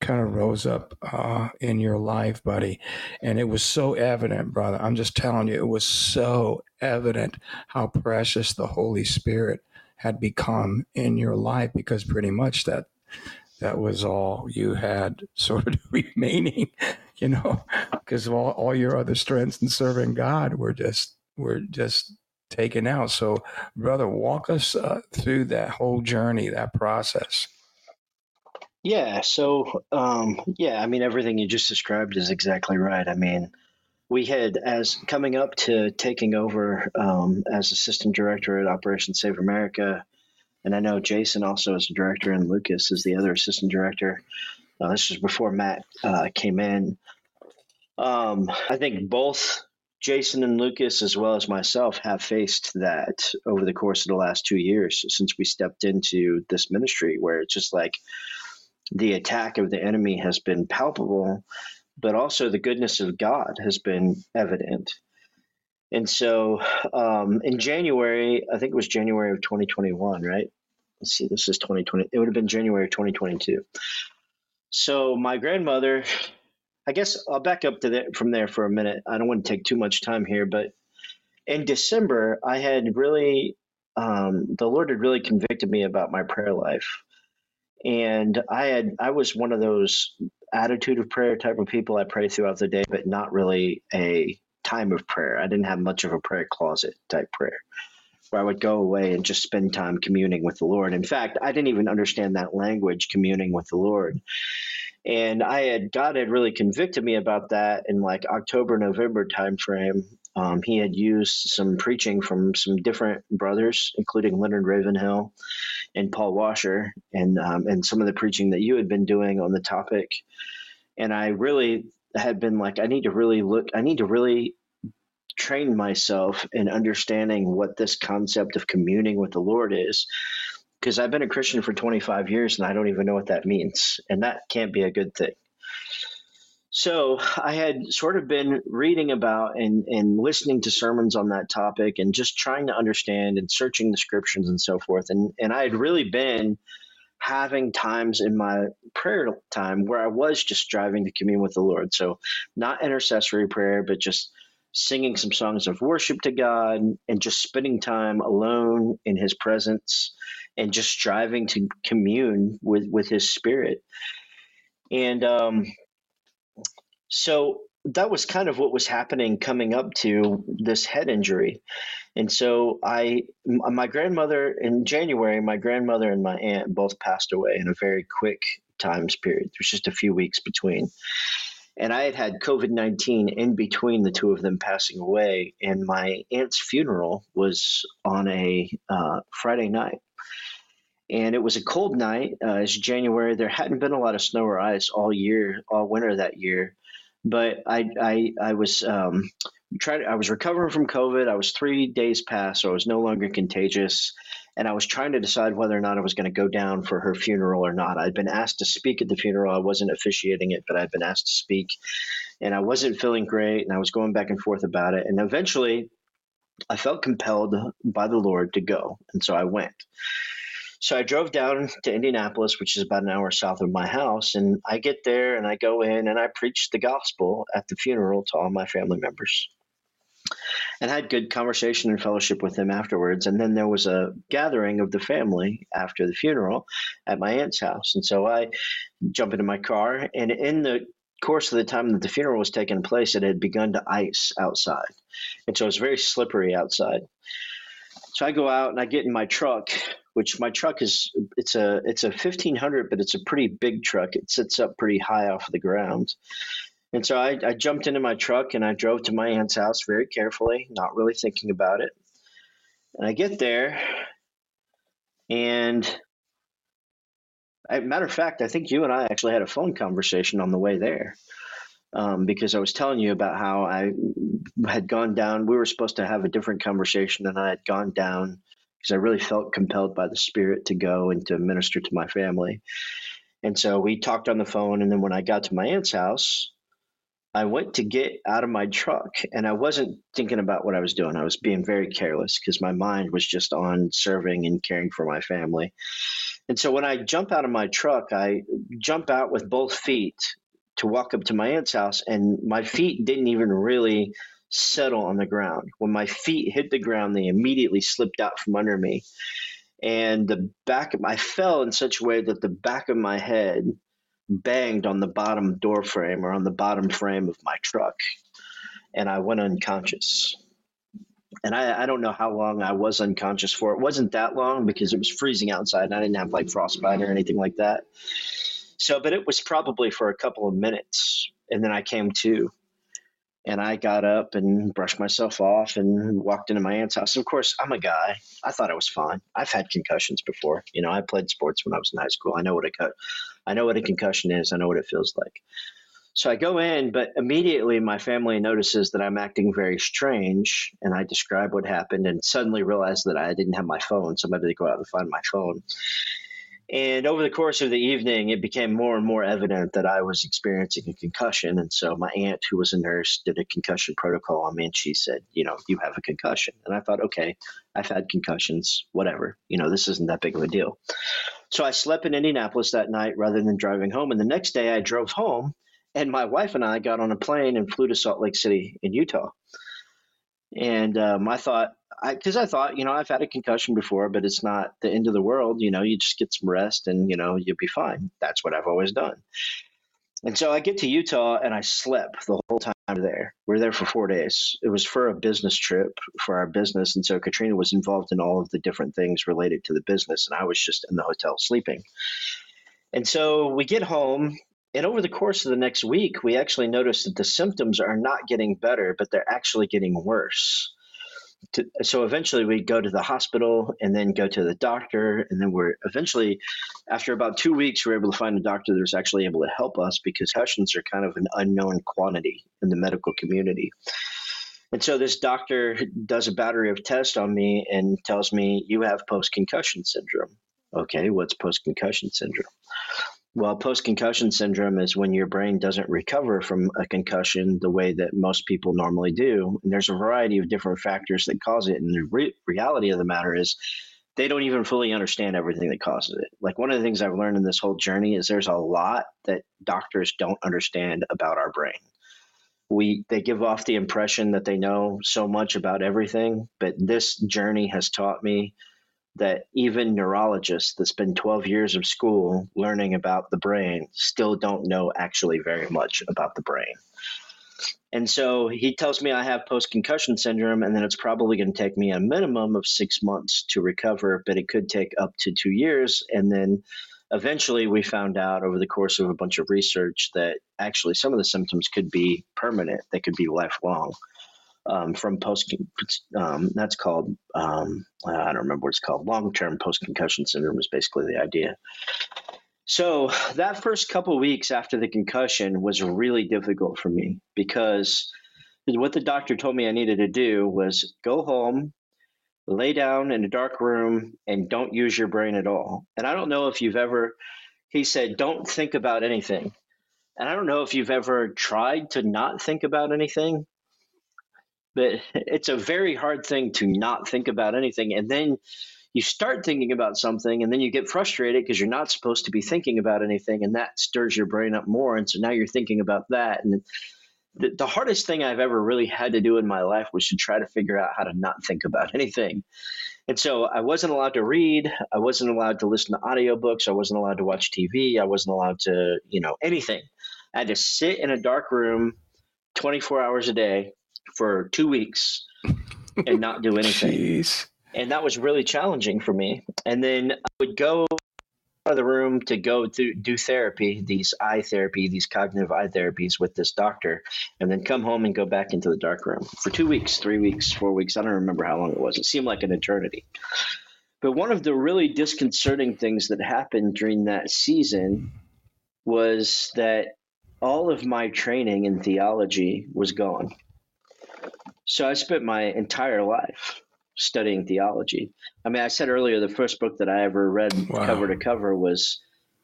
kind of rose up uh, in your life buddy. And it was so evident brother. I'm just telling you it was so evident how precious the holy spirit had become in your life because pretty much that that was all you had sort of remaining you know because all, all your other strengths in serving god were just were just taken out so brother walk us uh, through that whole journey that process yeah so um, yeah i mean everything you just described is exactly right i mean we had as coming up to taking over um, as assistant director at Operation Save America, and I know Jason also is a director, and Lucas is the other assistant director. Uh, this was before Matt uh, came in. Um, I think both Jason and Lucas, as well as myself, have faced that over the course of the last two years since we stepped into this ministry, where it's just like the attack of the enemy has been palpable but also the goodness of God has been evident. And so um, in January, I think it was January of 2021, right? Let's see, this is 2020. It would have been January 2022. So my grandmother, I guess I'll back up to that from there for a minute. I don't want to take too much time here, but in December, I had really, um, the Lord had really convicted me about my prayer life. And I had, I was one of those attitude of prayer type of people. I pray throughout the day, but not really a time of prayer. I didn't have much of a prayer closet type prayer where I would go away and just spend time communing with the Lord. In fact, I didn't even understand that language, communing with the Lord. And I had God had really convicted me about that in like October, November timeframe. Um, he had used some preaching from some different brothers, including Leonard Ravenhill and Paul Washer, and um, and some of the preaching that you had been doing on the topic. And I really had been like, I need to really look, I need to really train myself in understanding what this concept of communing with the Lord is. Because I've been a Christian for 25 years and I don't even know what that means. And that can't be a good thing. So I had sort of been reading about and, and listening to sermons on that topic and just trying to understand and searching the scriptures and so forth. And, and I had really been having times in my prayer time where I was just striving to commune with the Lord. So not intercessory prayer, but just singing some songs of worship to God and just spending time alone in his presence and just striving to commune with, with his spirit. And um, so that was kind of what was happening coming up to this head injury. And so I, my grandmother in January, my grandmother and my aunt both passed away in a very quick times period. There's just a few weeks between. And I had had COVID 19 in between the two of them passing away. And my aunt's funeral was on a uh, Friday night. And it was a cold night. Uh, it's January. There hadn't been a lot of snow or ice all year, all winter that year but I I I was um, trying. I was recovering from COVID. I was three days past, so I was no longer contagious, and I was trying to decide whether or not I was going to go down for her funeral or not. I'd been asked to speak at the funeral. I wasn't officiating it, but I'd been asked to speak, and I wasn't feeling great, and I was going back and forth about it, and eventually, I felt compelled by the Lord to go, and so I went. So I drove down to Indianapolis, which is about an hour south of my house, and I get there and I go in and I preach the gospel at the funeral to all my family members. And had good conversation and fellowship with them afterwards. And then there was a gathering of the family after the funeral at my aunt's house. And so I jump into my car, and in the course of the time that the funeral was taking place, it had begun to ice outside. And so it was very slippery outside. So I go out and I get in my truck, which my truck is it's a it's a 1500, but it's a pretty big truck. It sits up pretty high off the ground. And so I, I jumped into my truck and I drove to my aunt's house very carefully, not really thinking about it. And I get there, and matter of fact, I think you and I actually had a phone conversation on the way there um, because I was telling you about how I had gone down. We were supposed to have a different conversation, and I had gone down because I really felt compelled by the Spirit to go and to minister to my family. And so we talked on the phone, and then when I got to my aunt's house, I went to get out of my truck and I wasn't thinking about what I was doing. I was being very careless because my mind was just on serving and caring for my family. And so when I jump out of my truck, I jump out with both feet to walk up to my aunt's house, and my feet didn't even really settle on the ground. When my feet hit the ground, they immediately slipped out from under me. And the back of I fell in such a way that the back of my head banged on the bottom door frame or on the bottom frame of my truck, and I went unconscious. And I, I don't know how long I was unconscious for. It wasn't that long because it was freezing outside and I didn't have like frostbite or anything like that. So, but it was probably for a couple of minutes. And then I came to and I got up and brushed myself off and walked into my aunt's house. Of course, I'm a guy. I thought I was fine. I've had concussions before. You know, I played sports when I was in high school. I know what a cut. I know what a concussion is. I know what it feels like. So I go in, but immediately my family notices that I'm acting very strange, and I describe what happened, and suddenly realize that I didn't have my phone, so I had to go out and find my phone. And over the course of the evening, it became more and more evident that I was experiencing a concussion. And so my aunt, who was a nurse, did a concussion protocol on me. And she said, You know, you have a concussion. And I thought, okay, I've had concussions, whatever. You know, this isn't that big of a deal. So I slept in Indianapolis that night rather than driving home. And the next day I drove home, and my wife and I got on a plane and flew to Salt Lake City in Utah. And um, I thought, because I, I, thought, you know, I've had a concussion before, but it's not the end of the world. You know, you just get some rest and, you know, you'll be fine. That's what I've always done. And so I get to Utah and I slept the whole time there. We are there for four days. It was for a business trip for our business. And so Katrina was involved in all of the different things related to the business. And I was just in the hotel sleeping. And so we get home. And over the course of the next week, we actually noticed that the symptoms are not getting better, but they're actually getting worse. So eventually we go to the hospital and then go to the doctor. And then we're eventually after about two weeks we're able to find a doctor that's actually able to help us because concussions are kind of an unknown quantity in the medical community. And so this doctor does a battery of tests on me and tells me you have post concussion syndrome. Okay what's post concussion syndrome well, post concussion syndrome is when your brain doesn't recover from a concussion the way that most people normally do. And there's a variety of different factors that cause it. And the re- reality of the matter is, they don't even fully understand everything that causes it. Like one of the things I've learned in this whole journey is there's a lot that doctors don't understand about our brain. We they give off the impression that they know so much about everything, but this journey has taught me that even neurologists that spend 12 years of school learning about the brain still don't know actually very much about the brain. And so he tells me I have post concussion syndrome, and then it's probably going to take me a minimum of six months to recover, but it could take up to two years. And then eventually we found out over the course of a bunch of research that actually some of the symptoms could be permanent, they could be lifelong um, from post. Um, that's called um, I don't remember what it's called. Long term post concussion syndrome is basically the idea. So that first couple weeks after the concussion was really difficult for me because what the doctor told me I needed to do was go home, lay down in a dark room, and don't use your brain at all. And I don't know if you've ever. He said, "Don't think about anything." And I don't know if you've ever tried to not think about anything, but it's a very hard thing to not think about anything and then you start thinking about something and then you get frustrated because you're not supposed to be thinking about anything and that stirs your brain up more and so now you're thinking about that and the, the hardest thing i've ever really had to do in my life was to try to figure out how to not think about anything. And so i wasn't allowed to read i wasn't allowed to listen to audiobooks i wasn't allowed to watch tv i wasn't allowed to you know anything. I had to sit in a dark room 24 hours a day for two weeks and not do anything Jeez. and that was really challenging for me. And then I would go out of the room to go to do therapy, these eye therapy, these cognitive eye therapies with this doctor, and then come home and go back into the dark room for two weeks, three weeks, four weeks. I don't remember how long it was. It seemed like an eternity. But one of the really disconcerting things that happened during that season was that all of my training in theology was gone. So I spent my entire life studying theology. I mean, I said earlier the first book that I ever read Wow. cover to cover was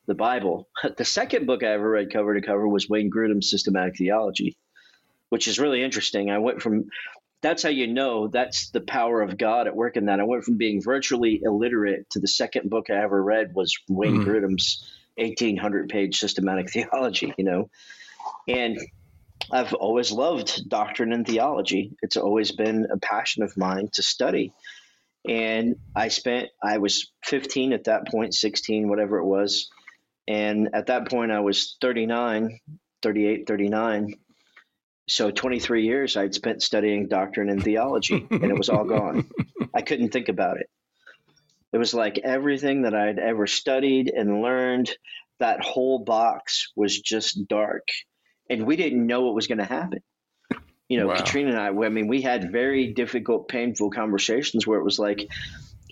the Bible. The second book I ever read cover to cover was Wayne Grudem's Systematic Theology, which is really interesting. I went from that's how you know that's the power of God at work in that. I went from being virtually illiterate to the second book I ever read was Wayne Mhm. Grudem's 1800 page systematic theology, you know. And I've always loved doctrine and theology. It's always been a passion of mine to study. And I spent, I was 15 at that point, 16, whatever it was. And at that point, I was 39, 38, 39. So 23 years I'd spent studying doctrine and theology, and it was all gone. I couldn't think about it. It was like everything that I'd ever studied and learned, that whole box was just dark. And we didn't know what was going to happen. You know, Wow. Katrina and I, I mean, we had very difficult, painful conversations where it was like,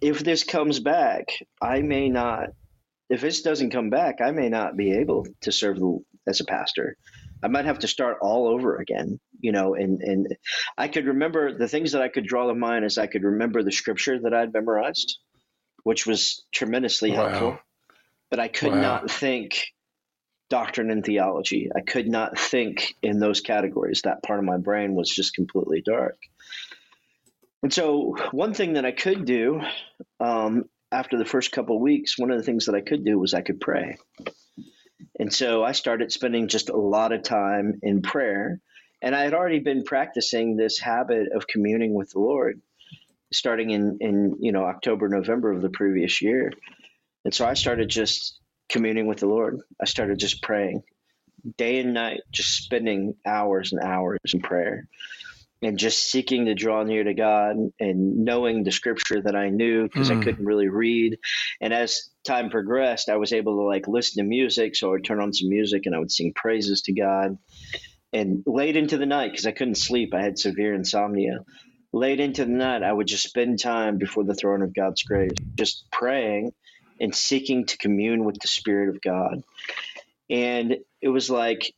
if this comes back, I may not, if this doesn't come back, I may not be able to serve as a pastor. I might have to start all over again, you know, and, and I could remember the things that I could draw to mind is I could remember the scripture that I'd memorized, which was tremendously Wow. helpful. But I could Wow. not think doctrine and theology. I could not think in those categories. That part of my brain was just completely dark. And so, one thing that I could do um, after the first couple weeks, one of the things that I could do was I could pray. And so I started spending just a lot of time in prayer. And I had already been practicing this habit of communing with the Lord starting in, in you know October, November of the previous year. And so I started just communing with the Lord. I started just praying day and night, just spending hours and hours in prayer and just seeking to draw near to God and knowing the scripture that I knew because Mm. I couldn't really read. And as time progressed, I was able to like listen to music. So I would turn on some music and I would sing praises to God. And late into the night, because I couldn't sleep, I had severe insomnia. Late into the night, I would just spend time before the throne of God's grace, just praying and seeking to commune with the Spirit of God. And it was like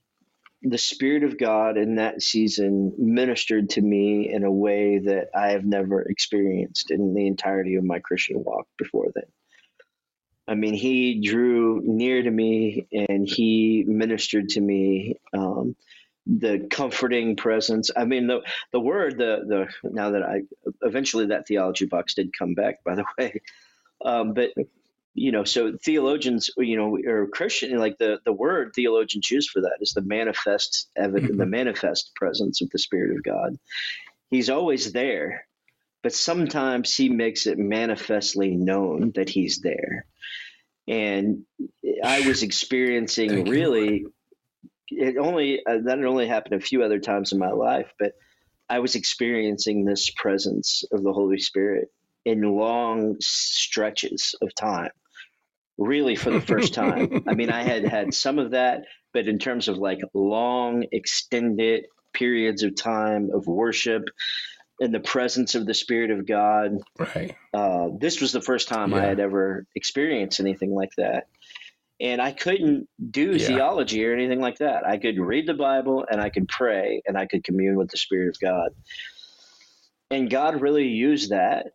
the Spirit of God in that season ministered to me in a way that I have never experienced in the entirety of my Christian walk before then. I mean, he drew near to me and he ministered to me. Um, the comforting presence. I mean, the the word, the the now that I eventually that theology box did come back, by the way, um, but you know, so theologians, you know, or Christian, like the the word theologians use for that is the manifest evidence, the manifest presence of the Spirit of God. He's always there, but sometimes he makes it manifestly known that he's there. And I was experiencing Thank you, really it only uh, that had only happened a few other times in my life, but I was experiencing this presence of the Holy Spirit in long stretches of time, really for the first time. I mean, I had had some of that, but in terms of like long, extended periods of time of worship in the presence of the Spirit of God, Right. uh, this was the first time I had ever experienced anything like that. And I couldn't do Yeah. theology or anything like that. I could read the Bible and I could pray and I could commune with the Spirit of God. And God really used that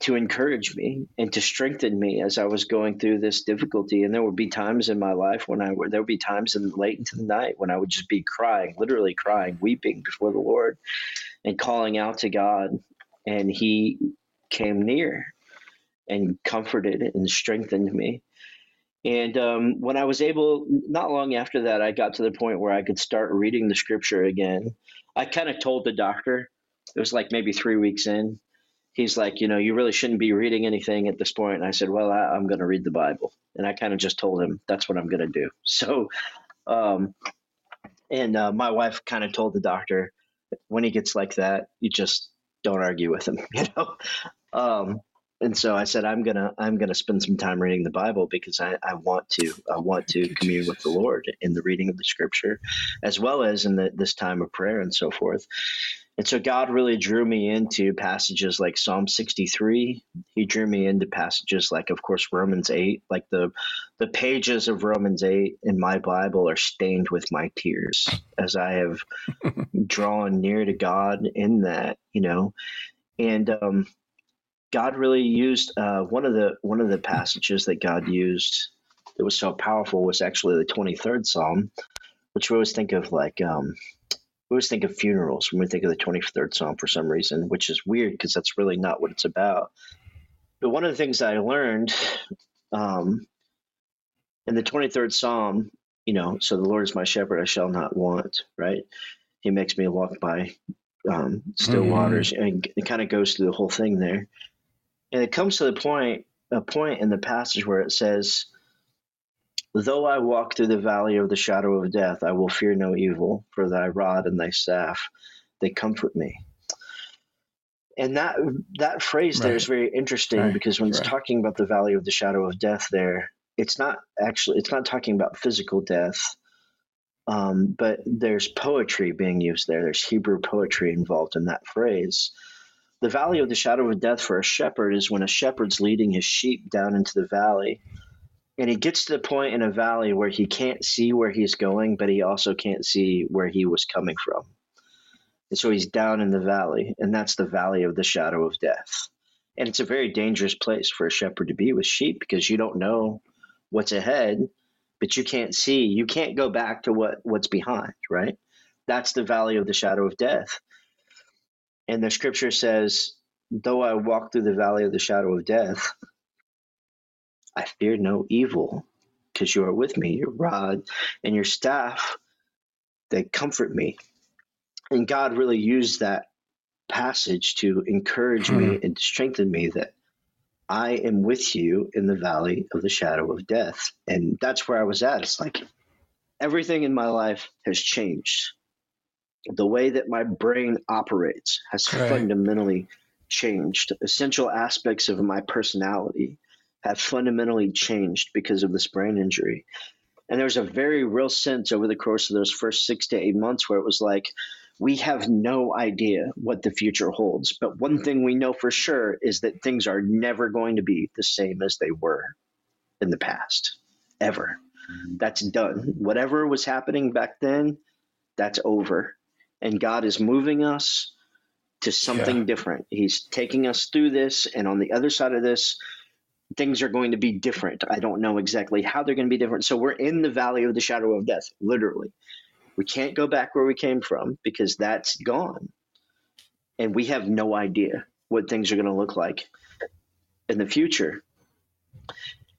to encourage me and to strengthen me as I was going through this difficulty. And there would be times in my life when I would, there would be times in late into the night when I would just be crying, literally crying, weeping before the Lord and calling out to God. And He came near and comforted and strengthened me. And um, when I was able, not long after that, I got to the point where I could start reading the scripture again. I kind of told the doctor, it was like maybe three weeks in. He's like, you know, you really shouldn't be reading anything at this point. And I said, well, I, am going to read the Bible. And I kind of just told him that's what I'm going to do. So, um, and uh, my wife kind of told the doctor, when he gets like that, you just don't argue with him, you know. Um, and so I said, I'm gonna I'm gonna spend some time reading the Bible because I, I want to I want to commune with the Lord in the reading of the Scripture, as well as in the, this time of prayer and so forth. And so God really drew me into passages like Psalm 63. He drew me into passages like, of course, Romans 8. Like the the pages of Romans 8 in my Bible are stained with my tears as I have drawn near to God in that, you know. And um, God really used uh, one of the one of the passages that God used that was so powerful was actually the 23rd Psalm, which we always think of like um, we always think of funerals when we think of the 23rd Psalm for some reason, which is weird because that's really not what it's about. But one of the things I learned um, in the 23rd Psalm, you know, so the Lord is my shepherd, I shall not want, right? He makes me walk by um, still mm-hmm. waters, and it kind of goes through the whole thing there and it comes to the point a point in the passage where it says though i walk through the valley of the shadow of death i will fear no evil for thy rod and thy staff they comfort me and that that phrase right. there is very interesting right. because when it's right. talking about the valley of the shadow of death there it's not actually it's not talking about physical death um, but there's poetry being used there there's hebrew poetry involved in that phrase the valley of the shadow of death for a shepherd is when a shepherd's leading his sheep down into the valley. And he gets to the point in a valley where he can't see where he's going, but he also can't see where he was coming from. And so he's down in the valley, and that's the valley of the shadow of death. And it's a very dangerous place for a shepherd to be with sheep because you don't know what's ahead, but you can't see. You can't go back to what, what's behind, right? That's the valley of the shadow of death. And the scripture says, Though I walk through the valley of the shadow of death, I fear no evil, because you are with me, your rod and your staff, they comfort me. And God really used that passage to encourage hmm. me and to strengthen me that I am with you in the valley of the shadow of death. And that's where I was at. It's like everything in my life has changed the way that my brain operates has right. fundamentally changed. Essential aspects of my personality have fundamentally changed because of this brain injury. And there was a very real sense over the course of those first six to eight months where it was like, we have no idea what the future holds. But one thing we know for sure is that things are never going to be the same as they were in the past, ever. Mm-hmm. That's done. Whatever was happening back then, that's over and God is moving us to something yeah. different. He's taking us through this, and on the other side of this, things are going to be different. I don't know exactly how they're going to be different. So we're in the valley of the shadow of death, literally. We can't go back where we came from because that's gone. And we have no idea what things are going to look like in the future.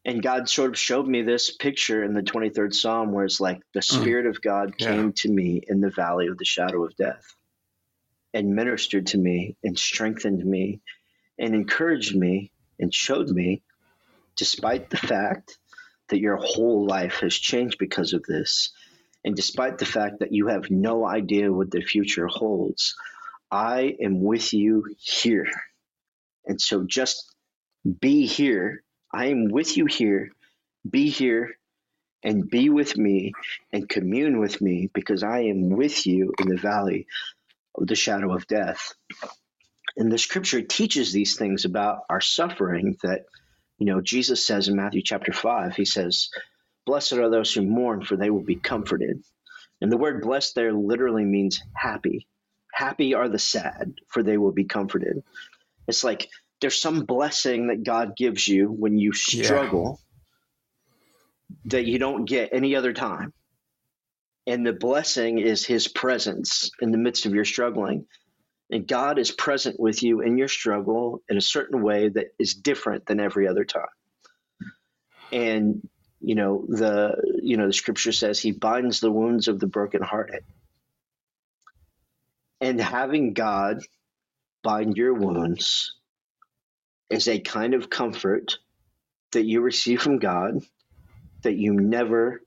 And God sort of showed me this picture in the 23rd Psalm where it's like the mm. Spirit of God came yeah. to me in the valley of the shadow of death and ministered to me and strengthened me and encouraged me and showed me, despite the fact that your whole life has changed because of this, and despite the fact that you have no idea what the future holds, I am with you here. And so just be here I am with you here. Be here and be with me and commune with me because I am with you in the valley of the shadow of death. And the scripture teaches these things about our suffering that, you know, Jesus says in Matthew chapter 5, he says, Blessed are those who mourn, for they will be comforted. And the word blessed there literally means happy. Happy are the sad, for they will be comforted. It's like there's some blessing that God gives you when you struggle yeah. that you don't get any other time. And the blessing is his presence in the midst of your struggling. And God is present with you in your struggle in a certain way that is different than every other time. And you know the you know the scripture says he binds the wounds of the brokenhearted. And having God bind your wounds is a kind of comfort that you receive from God that you never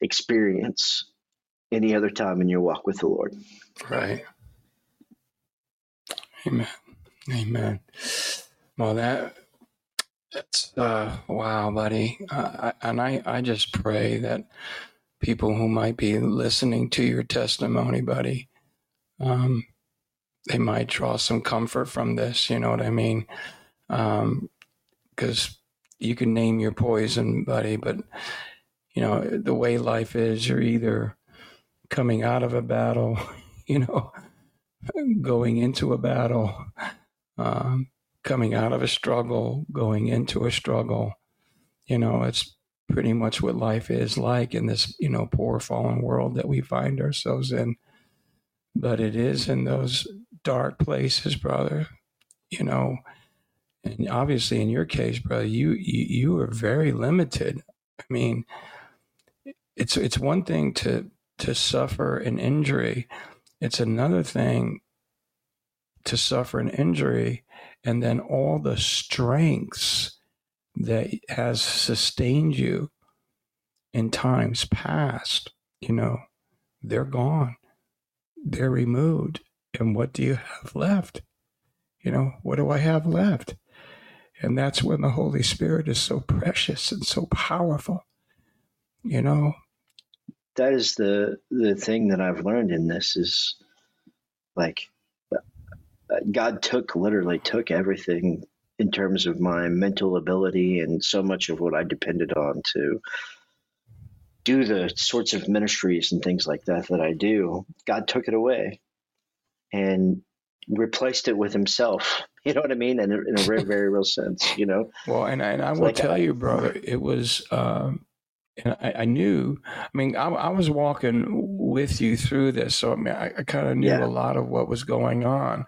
experience any other time in your walk with the Lord. Right. Amen. Amen. Well, that that's uh, wow, buddy. Uh, I, and I, I just pray that people who might be listening to your testimony, buddy, um, they might draw some comfort from this. You know what I mean? Because um, you can name your poison, buddy, but you know the way life is, you're either coming out of a battle, you know, going into a battle, um, coming out of a struggle, going into a struggle. You know, it's pretty much what life is like in this, you know, poor fallen world that we find ourselves in. But it is in those dark places, brother, you know, and obviously in your case, brother, you, you, you are very limited. I mean, it's, it's one thing to, to suffer an injury. It's another thing to suffer an injury and then all the strengths that has sustained you in times past, you know, they're gone. They're removed. And what do you have left? You know, what do I have left? And that's when the Holy Spirit is so precious and so powerful. You know, that is the the thing that I've learned in this is like God took literally took everything in terms of my mental ability and so much of what I depended on to do the sorts of ministries and things like that that I do. God took it away and replaced it with Himself. You know what I mean? And in, in a very, very real sense. You know. Well, and, and I will like tell I, you, brother, it was. Um, and I, I, knew. I mean, I, I, was walking with you through this, so I mean, I, I kind of knew yeah. a lot of what was going on.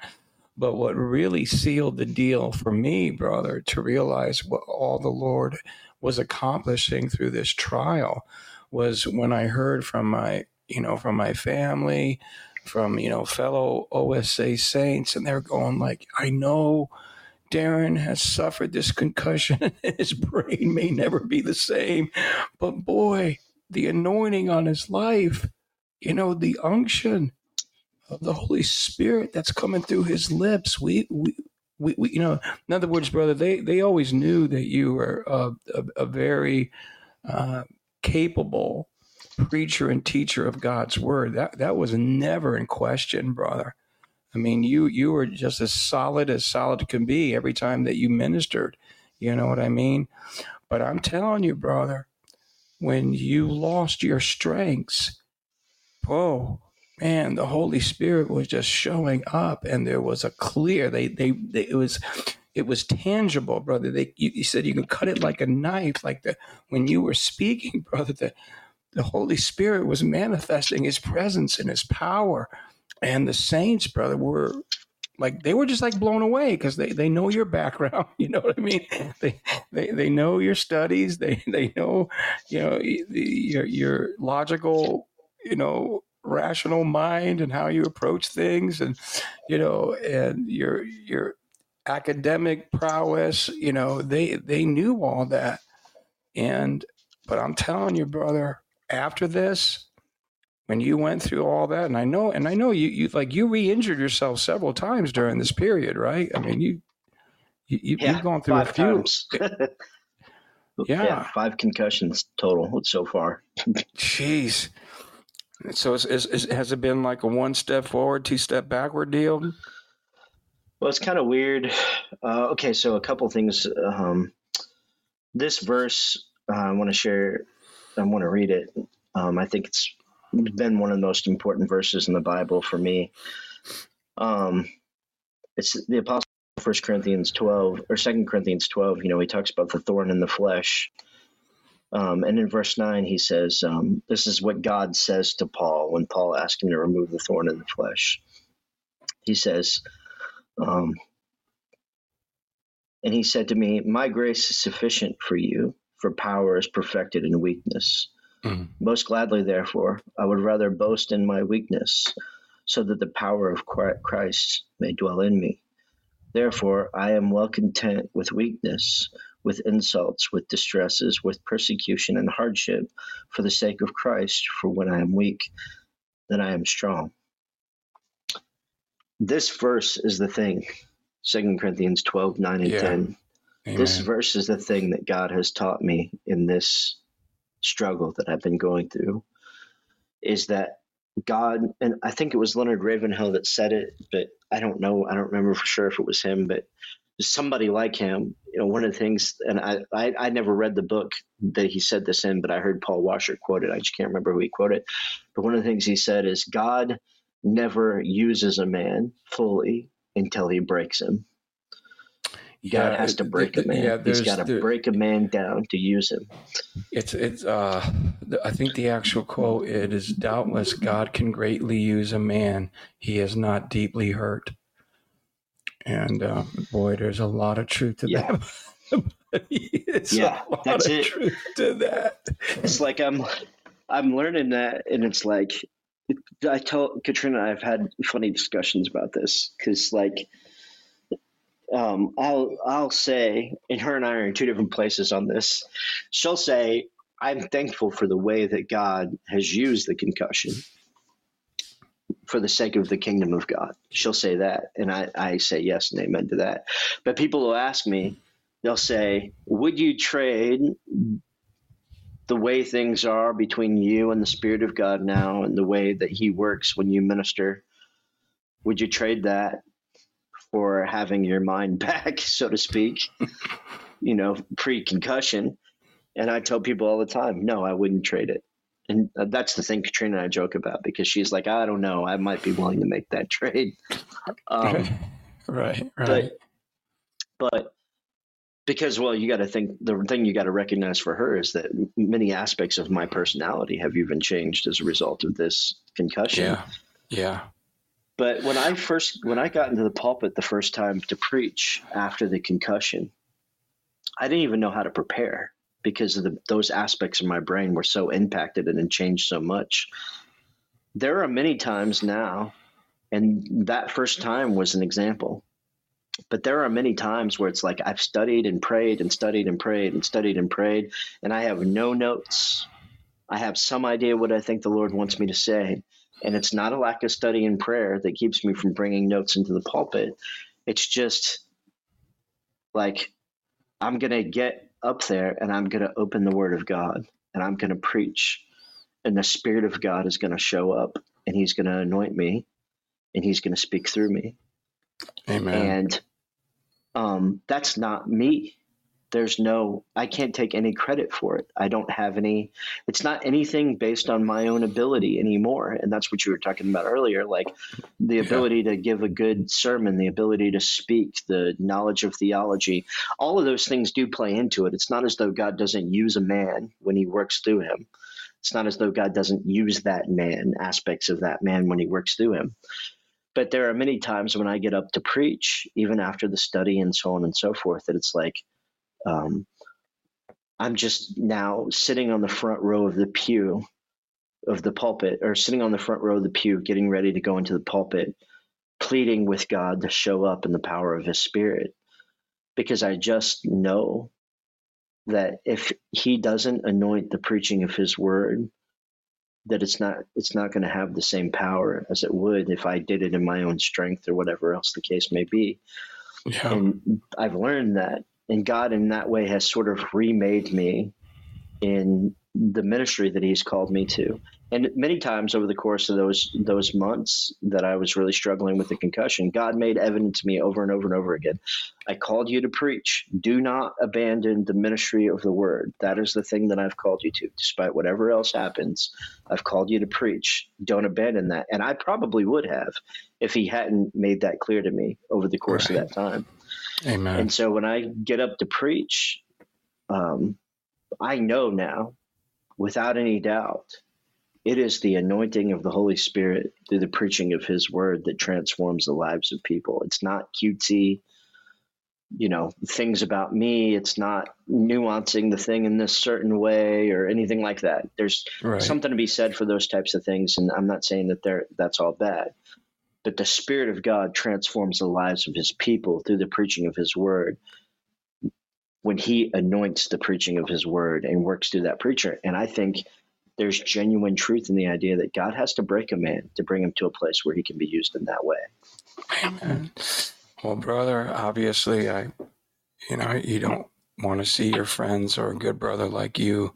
But what really sealed the deal for me, brother, to realize what all the Lord was accomplishing through this trial was when I heard from my, you know, from my family, from, you know, fellow OSA saints, and they're going like, I know Derin has suffered this concussion and his brain may never be the same. But boy, the anointing on his life, you know, the unction, of the Holy Spirit that's coming through his lips. We, we, we, we, you know, in other words, brother, they, they always knew that you were a, a, a very uh, capable preacher and teacher of God's word. That, that was never in question, brother. I mean, you, you were just as solid as solid can be every time that you ministered. You know what I mean? But I'm telling you, brother, when you lost your strengths, oh man, the Holy Spirit was just showing up, and there was a clear. They, they, they it was, it was tangible, brother. They, you, you, said you could cut it like a knife, like the when you were speaking, brother. The, the Holy Spirit was manifesting His presence and His power, and the saints, brother, were like they were just like blown away because they, they know your background you know what i mean? They they, they know your studies they they know you know your your logical you know rational mind and how you approach things and you know and your your academic prowess you know they they knew all that. And but i'm telling you brother after this when you went through all that and i know and i know you you like you re-injured yourself several times during this period right i mean you, you yeah, you've gone through a few yeah. yeah five concussions total so far jeez so is, is, is, has it been like a one step forward, two step backward deal? Well, it's kind of weird. Uh, okay, so a couple things. Um, this verse, uh, I want to share. I want to read it. Um, I think it's been one of the most important verses in the Bible for me. Um, it's the Apostle First Corinthians twelve or Second Corinthians twelve. You know, he talks about the thorn in the flesh, um, and in verse 9, he says, um, This is what God says to Paul when Paul asked him to remove the thorn in the flesh. He says, um, and he said to me, My grace is sufficient for you, for power is perfected in weakness. Mm. Most gladly, therefore, I would rather boast in my weakness, so that the power of Christ may dwell in me. Therefore, I am well content with weakness, with insults, with distresses, with persecution and hardship, for the sake of Christ. For when I am weak, then I am strong. This verse is the thing. Second Corinthians 12, 9 and yeah. 10. Amen. This verse is the thing that God has taught me in this struggle that I've been going through. Is that God, and I think it was Leonard Ravenhill that said it, but I don't know. I don't remember for sure if it was him, but somebody like him. You know, one of the things, and I, I, I never read the book that he said this in, but I heard Paul Washer quote it. I just can't remember who he quoted. But one of the things he said is God never uses a man fully until he breaks him. God yeah, has to break a man. Yeah, He's got to break a man down to use him. It's it's. Uh, I think the actual quote it is doubtless God can greatly use a man he is not deeply hurt. And uh, boy, there's a lot of truth to yeah. that. yeah, that's it. Truth to that. It's like I'm I'm learning that, and it's like I tell Katrina I've had funny discussions about this because like um, I'll I'll say, and her and I are in two different places on this. She'll say, "I'm thankful for the way that God has used the concussion for the sake of the kingdom of God." She'll say that, and I I say yes and amen to that. But people will ask me, they'll say, "Would you trade?" The way things are between you and the Spirit of God now, and the way that He works when you minister, would you trade that for having your mind back, so to speak, you know, pre concussion. And I tell people all the time, no, I wouldn't trade it. And uh, that's the thing Katrina and I joke about because she's like, I don't know, I might be willing to make that trade. Um, right, right. But, but because, well, you got to think the thing you got to recognize for her is that many aspects of my personality have even changed as a result of this concussion. Yeah. Yeah. But when I first when I got into the pulpit the first time to preach after the concussion, I didn't even know how to prepare because the, those aspects of my brain were so impacted and changed so much. There are many times now, and that first time was an example. But there are many times where it's like I've studied and prayed and studied and prayed and studied and prayed, and I have no notes. I have some idea what I think the Lord wants me to say, and it's not a lack of study and prayer that keeps me from bringing notes into the pulpit. It's just like I'm going to get up there and I'm going to open the word of God and I'm going to preach. And the Spirit of God is going to show up and He's going to anoint me and He's going to speak through me. Amen. And um, that's not me there's no i can't take any credit for it. I don't have any it's not anything based on my own ability anymore. And that's what you were talking about earlier like the ability yeah. to give a good sermon the ability to speak the knowledge of theology all of those things do play into it. It's not as though god doesn't use a man when he works through him. It's not as though god doesn't use that man aspects of that man when he works through him. But there are many times when i get up to preach even after the study and so on and so forth that it's like um, I'm just now sitting on the front row of the pew of the pulpit, or sitting on the front row of the pew, getting ready to go into the pulpit, pleading with God to show up in the power of His Spirit, because I just know that if He doesn't anoint the preaching of His Word, that it's not it's not going to have the same power as it would if I did it in my own strength or whatever else the case may be. Yeah. And I've learned that and God in that way has sort of remade me in the ministry that he's called me to. And many times over the course of those those months that I was really struggling with the concussion, God made evident to me over and over and over again. I called you to preach. Do not abandon the ministry of the word. That is the thing that I've called you to. Despite whatever else happens, I've called you to preach. Don't abandon that. And I probably would have if he hadn't made that clear to me over the course right. of that time. Amen. And so when I get up to preach, um, I know now, without any doubt, it is the anointing of the Holy Spirit through the preaching of His Word that transforms the lives of people. It's not cutesy, you know, things about me. It's not nuancing the thing in this certain way or anything like that. There's right. something to be said for those types of things, and I'm not saying that they're that's all bad. But the Spirit of God transforms the lives of His people through the preaching of His Word when He anoints the preaching of His Word and works through that preacher. And I think there's genuine truth in the idea that God has to break a man to bring him to a place where he can be used in that way. Amen. Well, brother, obviously, I, you know, you don't want to see your friends or a good brother like you,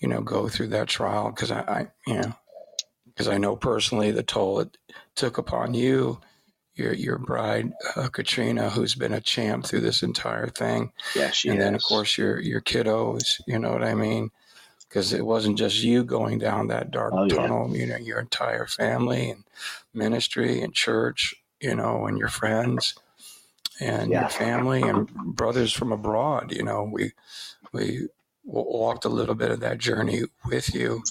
you know, go through that trial because I, I, you know, because I know personally the toll it took upon you, your your bride uh, Katrina, who's been a champ through this entire thing. Yeah, she. And has. then of course your your kiddos. You know what I mean? because it wasn't just you going down that dark oh, tunnel. Yeah. You know, your entire family and ministry and church. You know, and your friends and yeah. your family and brothers from abroad. You know, we we walked a little bit of that journey with you.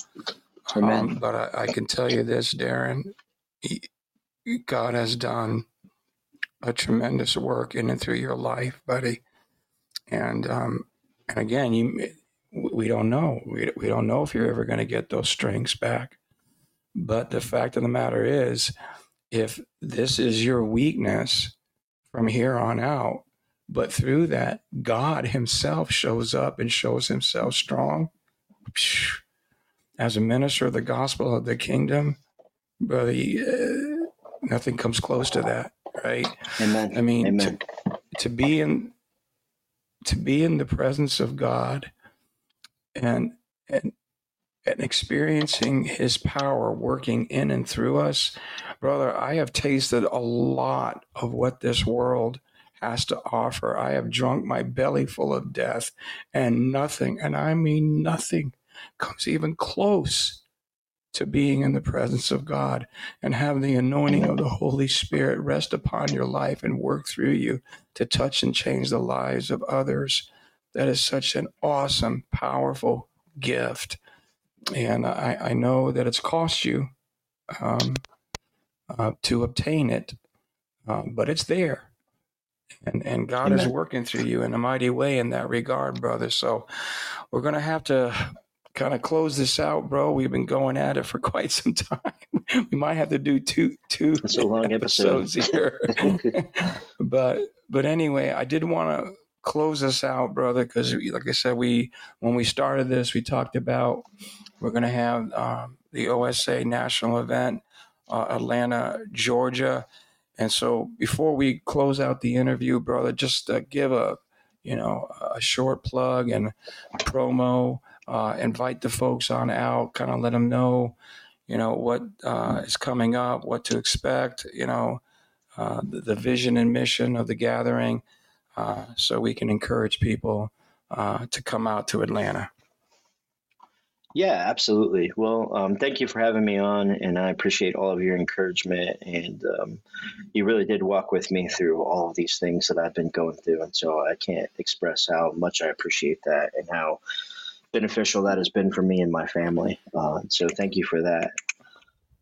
Um, but I, I, can tell you this, Derin, he, God has done a tremendous work in and through your life, buddy. And um, and again, you we don't know. We, we don't know if you're ever going to get those strengths back. But the fact of the matter is, if this is your weakness from here on out, but through that, God Himself shows up and shows Himself strong. As a minister of the gospel of the kingdom, brother, uh, nothing comes close to that, right? Amen. I mean, Amen. To, to be in to be in the presence of God and and and experiencing his power working in and through us brother i have tasted a lot of what this world has to offer i have drunk my belly full of death and nothing and i mean nothing comes even close to being in the presence of God and have the anointing of the Holy Spirit rest upon your life and work through you to touch and change the lives of others that is such an awesome, powerful gift. And I, I know that it's cost you um, uh, to obtain it, uh, but it's there. And, and God Amen. is working through you in a mighty way in that regard, brother. So we're going to have to kind of close this out, bro. We've been going at it for quite some time. we might have to do two two That's a long episodes episode. here. but but anyway, I did want to close us out, brother, because like I said, we when we started this, we talked about we're going to have um, the OSA national event, uh, Atlanta, Georgia, and so before we close out the interview, brother, just uh, give a you know a short plug and promo. Uh, invite the folks on out, kind of let them know, you know, what uh, is coming up, what to expect, you know, uh, the, the vision and mission of the gathering uh, so we can encourage people uh, to come out to Atlanta. Yeah, absolutely. Well, um, thank you for having me on, and I appreciate all of your encouragement. And um, you really did walk with me through all of these things that I've been going through, and so I can't express how much I appreciate that and how beneficial that has been for me and my family. Uh, so thank you for that.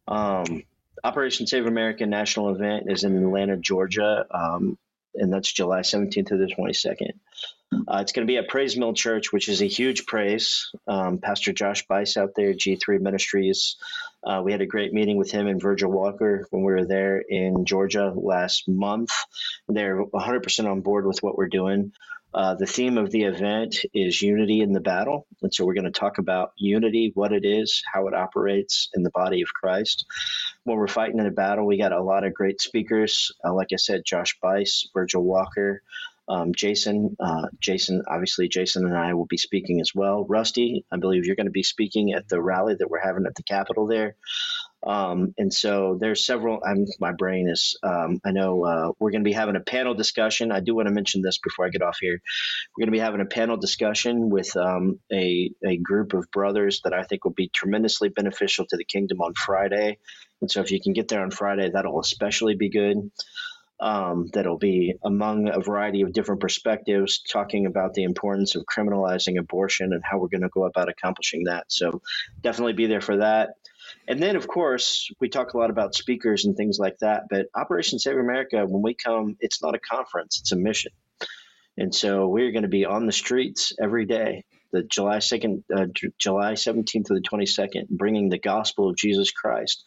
Um, Operation Save America national event is in Atlanta, Georgia. Um, and that's July 17th to the 22nd. Uh, it's going to be at Pray's Mill Church, which is a huge praise. Um, Pastor Josh Buice out there, G3 Ministries. Uh, we had a great meeting with him and Virgil Walker when we were there in Georgia last month. They're 100% on board with what we're doing. Uh, the theme of the event is unity in the battle. And so we're going to talk about unity, what it is, how it operates in the body of Christ. When we're fighting in a battle, we got a lot of great speakers. Uh, like I said, Josh Buice, Virgil Walker, um, Jason. Uh, Jason, obviously, Jason and I will be speaking as well. Rusty, I believe you're going to be speaking at the rally that we're having at the Capitol there. Um, and so there's several. I'm, my brain is. Um, I know uh, we're going to be having a panel discussion. I do want to mention this before I get off here. We're going to be having a panel discussion with um, a a group of brothers that I think will be tremendously beneficial to the kingdom on Friday. And so if you can get there on Friday, that'll especially be good. Um, that'll be among a variety of different perspectives, talking about the importance of criminalizing abortion and how we're going to go about accomplishing that. So definitely be there for that. And then, of course, we talk a lot about speakers and things like that. But Operation Save America, when we come, it's not a conference; it's a mission. And so we're going to be on the streets every day, the July 2nd, uh, July 17th to the 22nd, bringing the gospel of Jesus Christ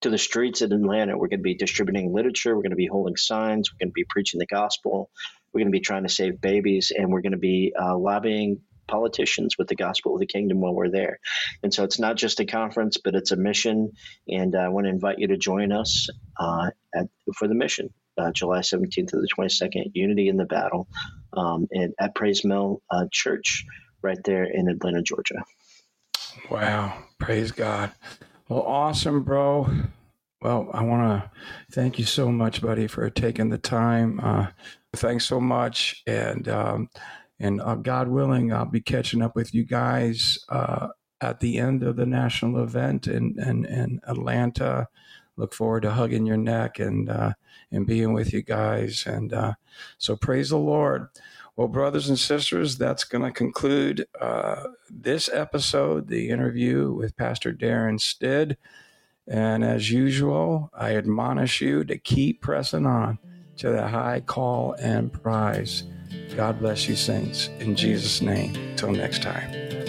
to the streets of Atlanta. We're going to be distributing literature. We're going to be holding signs. We're going to be preaching the gospel. We're going to be trying to save babies, and we're going to be uh, lobbying politicians with the gospel of the kingdom while we're there. And so it's not just a conference, but it's a mission. And I want to invite you to join us uh, at, for the mission. Uh, July 17th to the 22nd, Unity in the Battle, um, and at Pray's Mill uh, Church, right there in Atlanta, Georgia. Wow. Praise God. Well, awesome, bro. Well, I want to thank you so much, buddy, for taking the time. Uh, thanks so much. And, um, and uh, God willing, I'll be catching up with you guys uh, at the end of the national event in, in, in Atlanta. Look forward to hugging your neck and uh, and being with you guys. And uh, so praise the Lord. Well, brothers and sisters, that's going to conclude uh, this episode, the interview with Pastor Derin Stidd. And as usual, I admonish you to keep pressing on to the high call and prize. God bless you, saints. In Jesus' name. Till next time.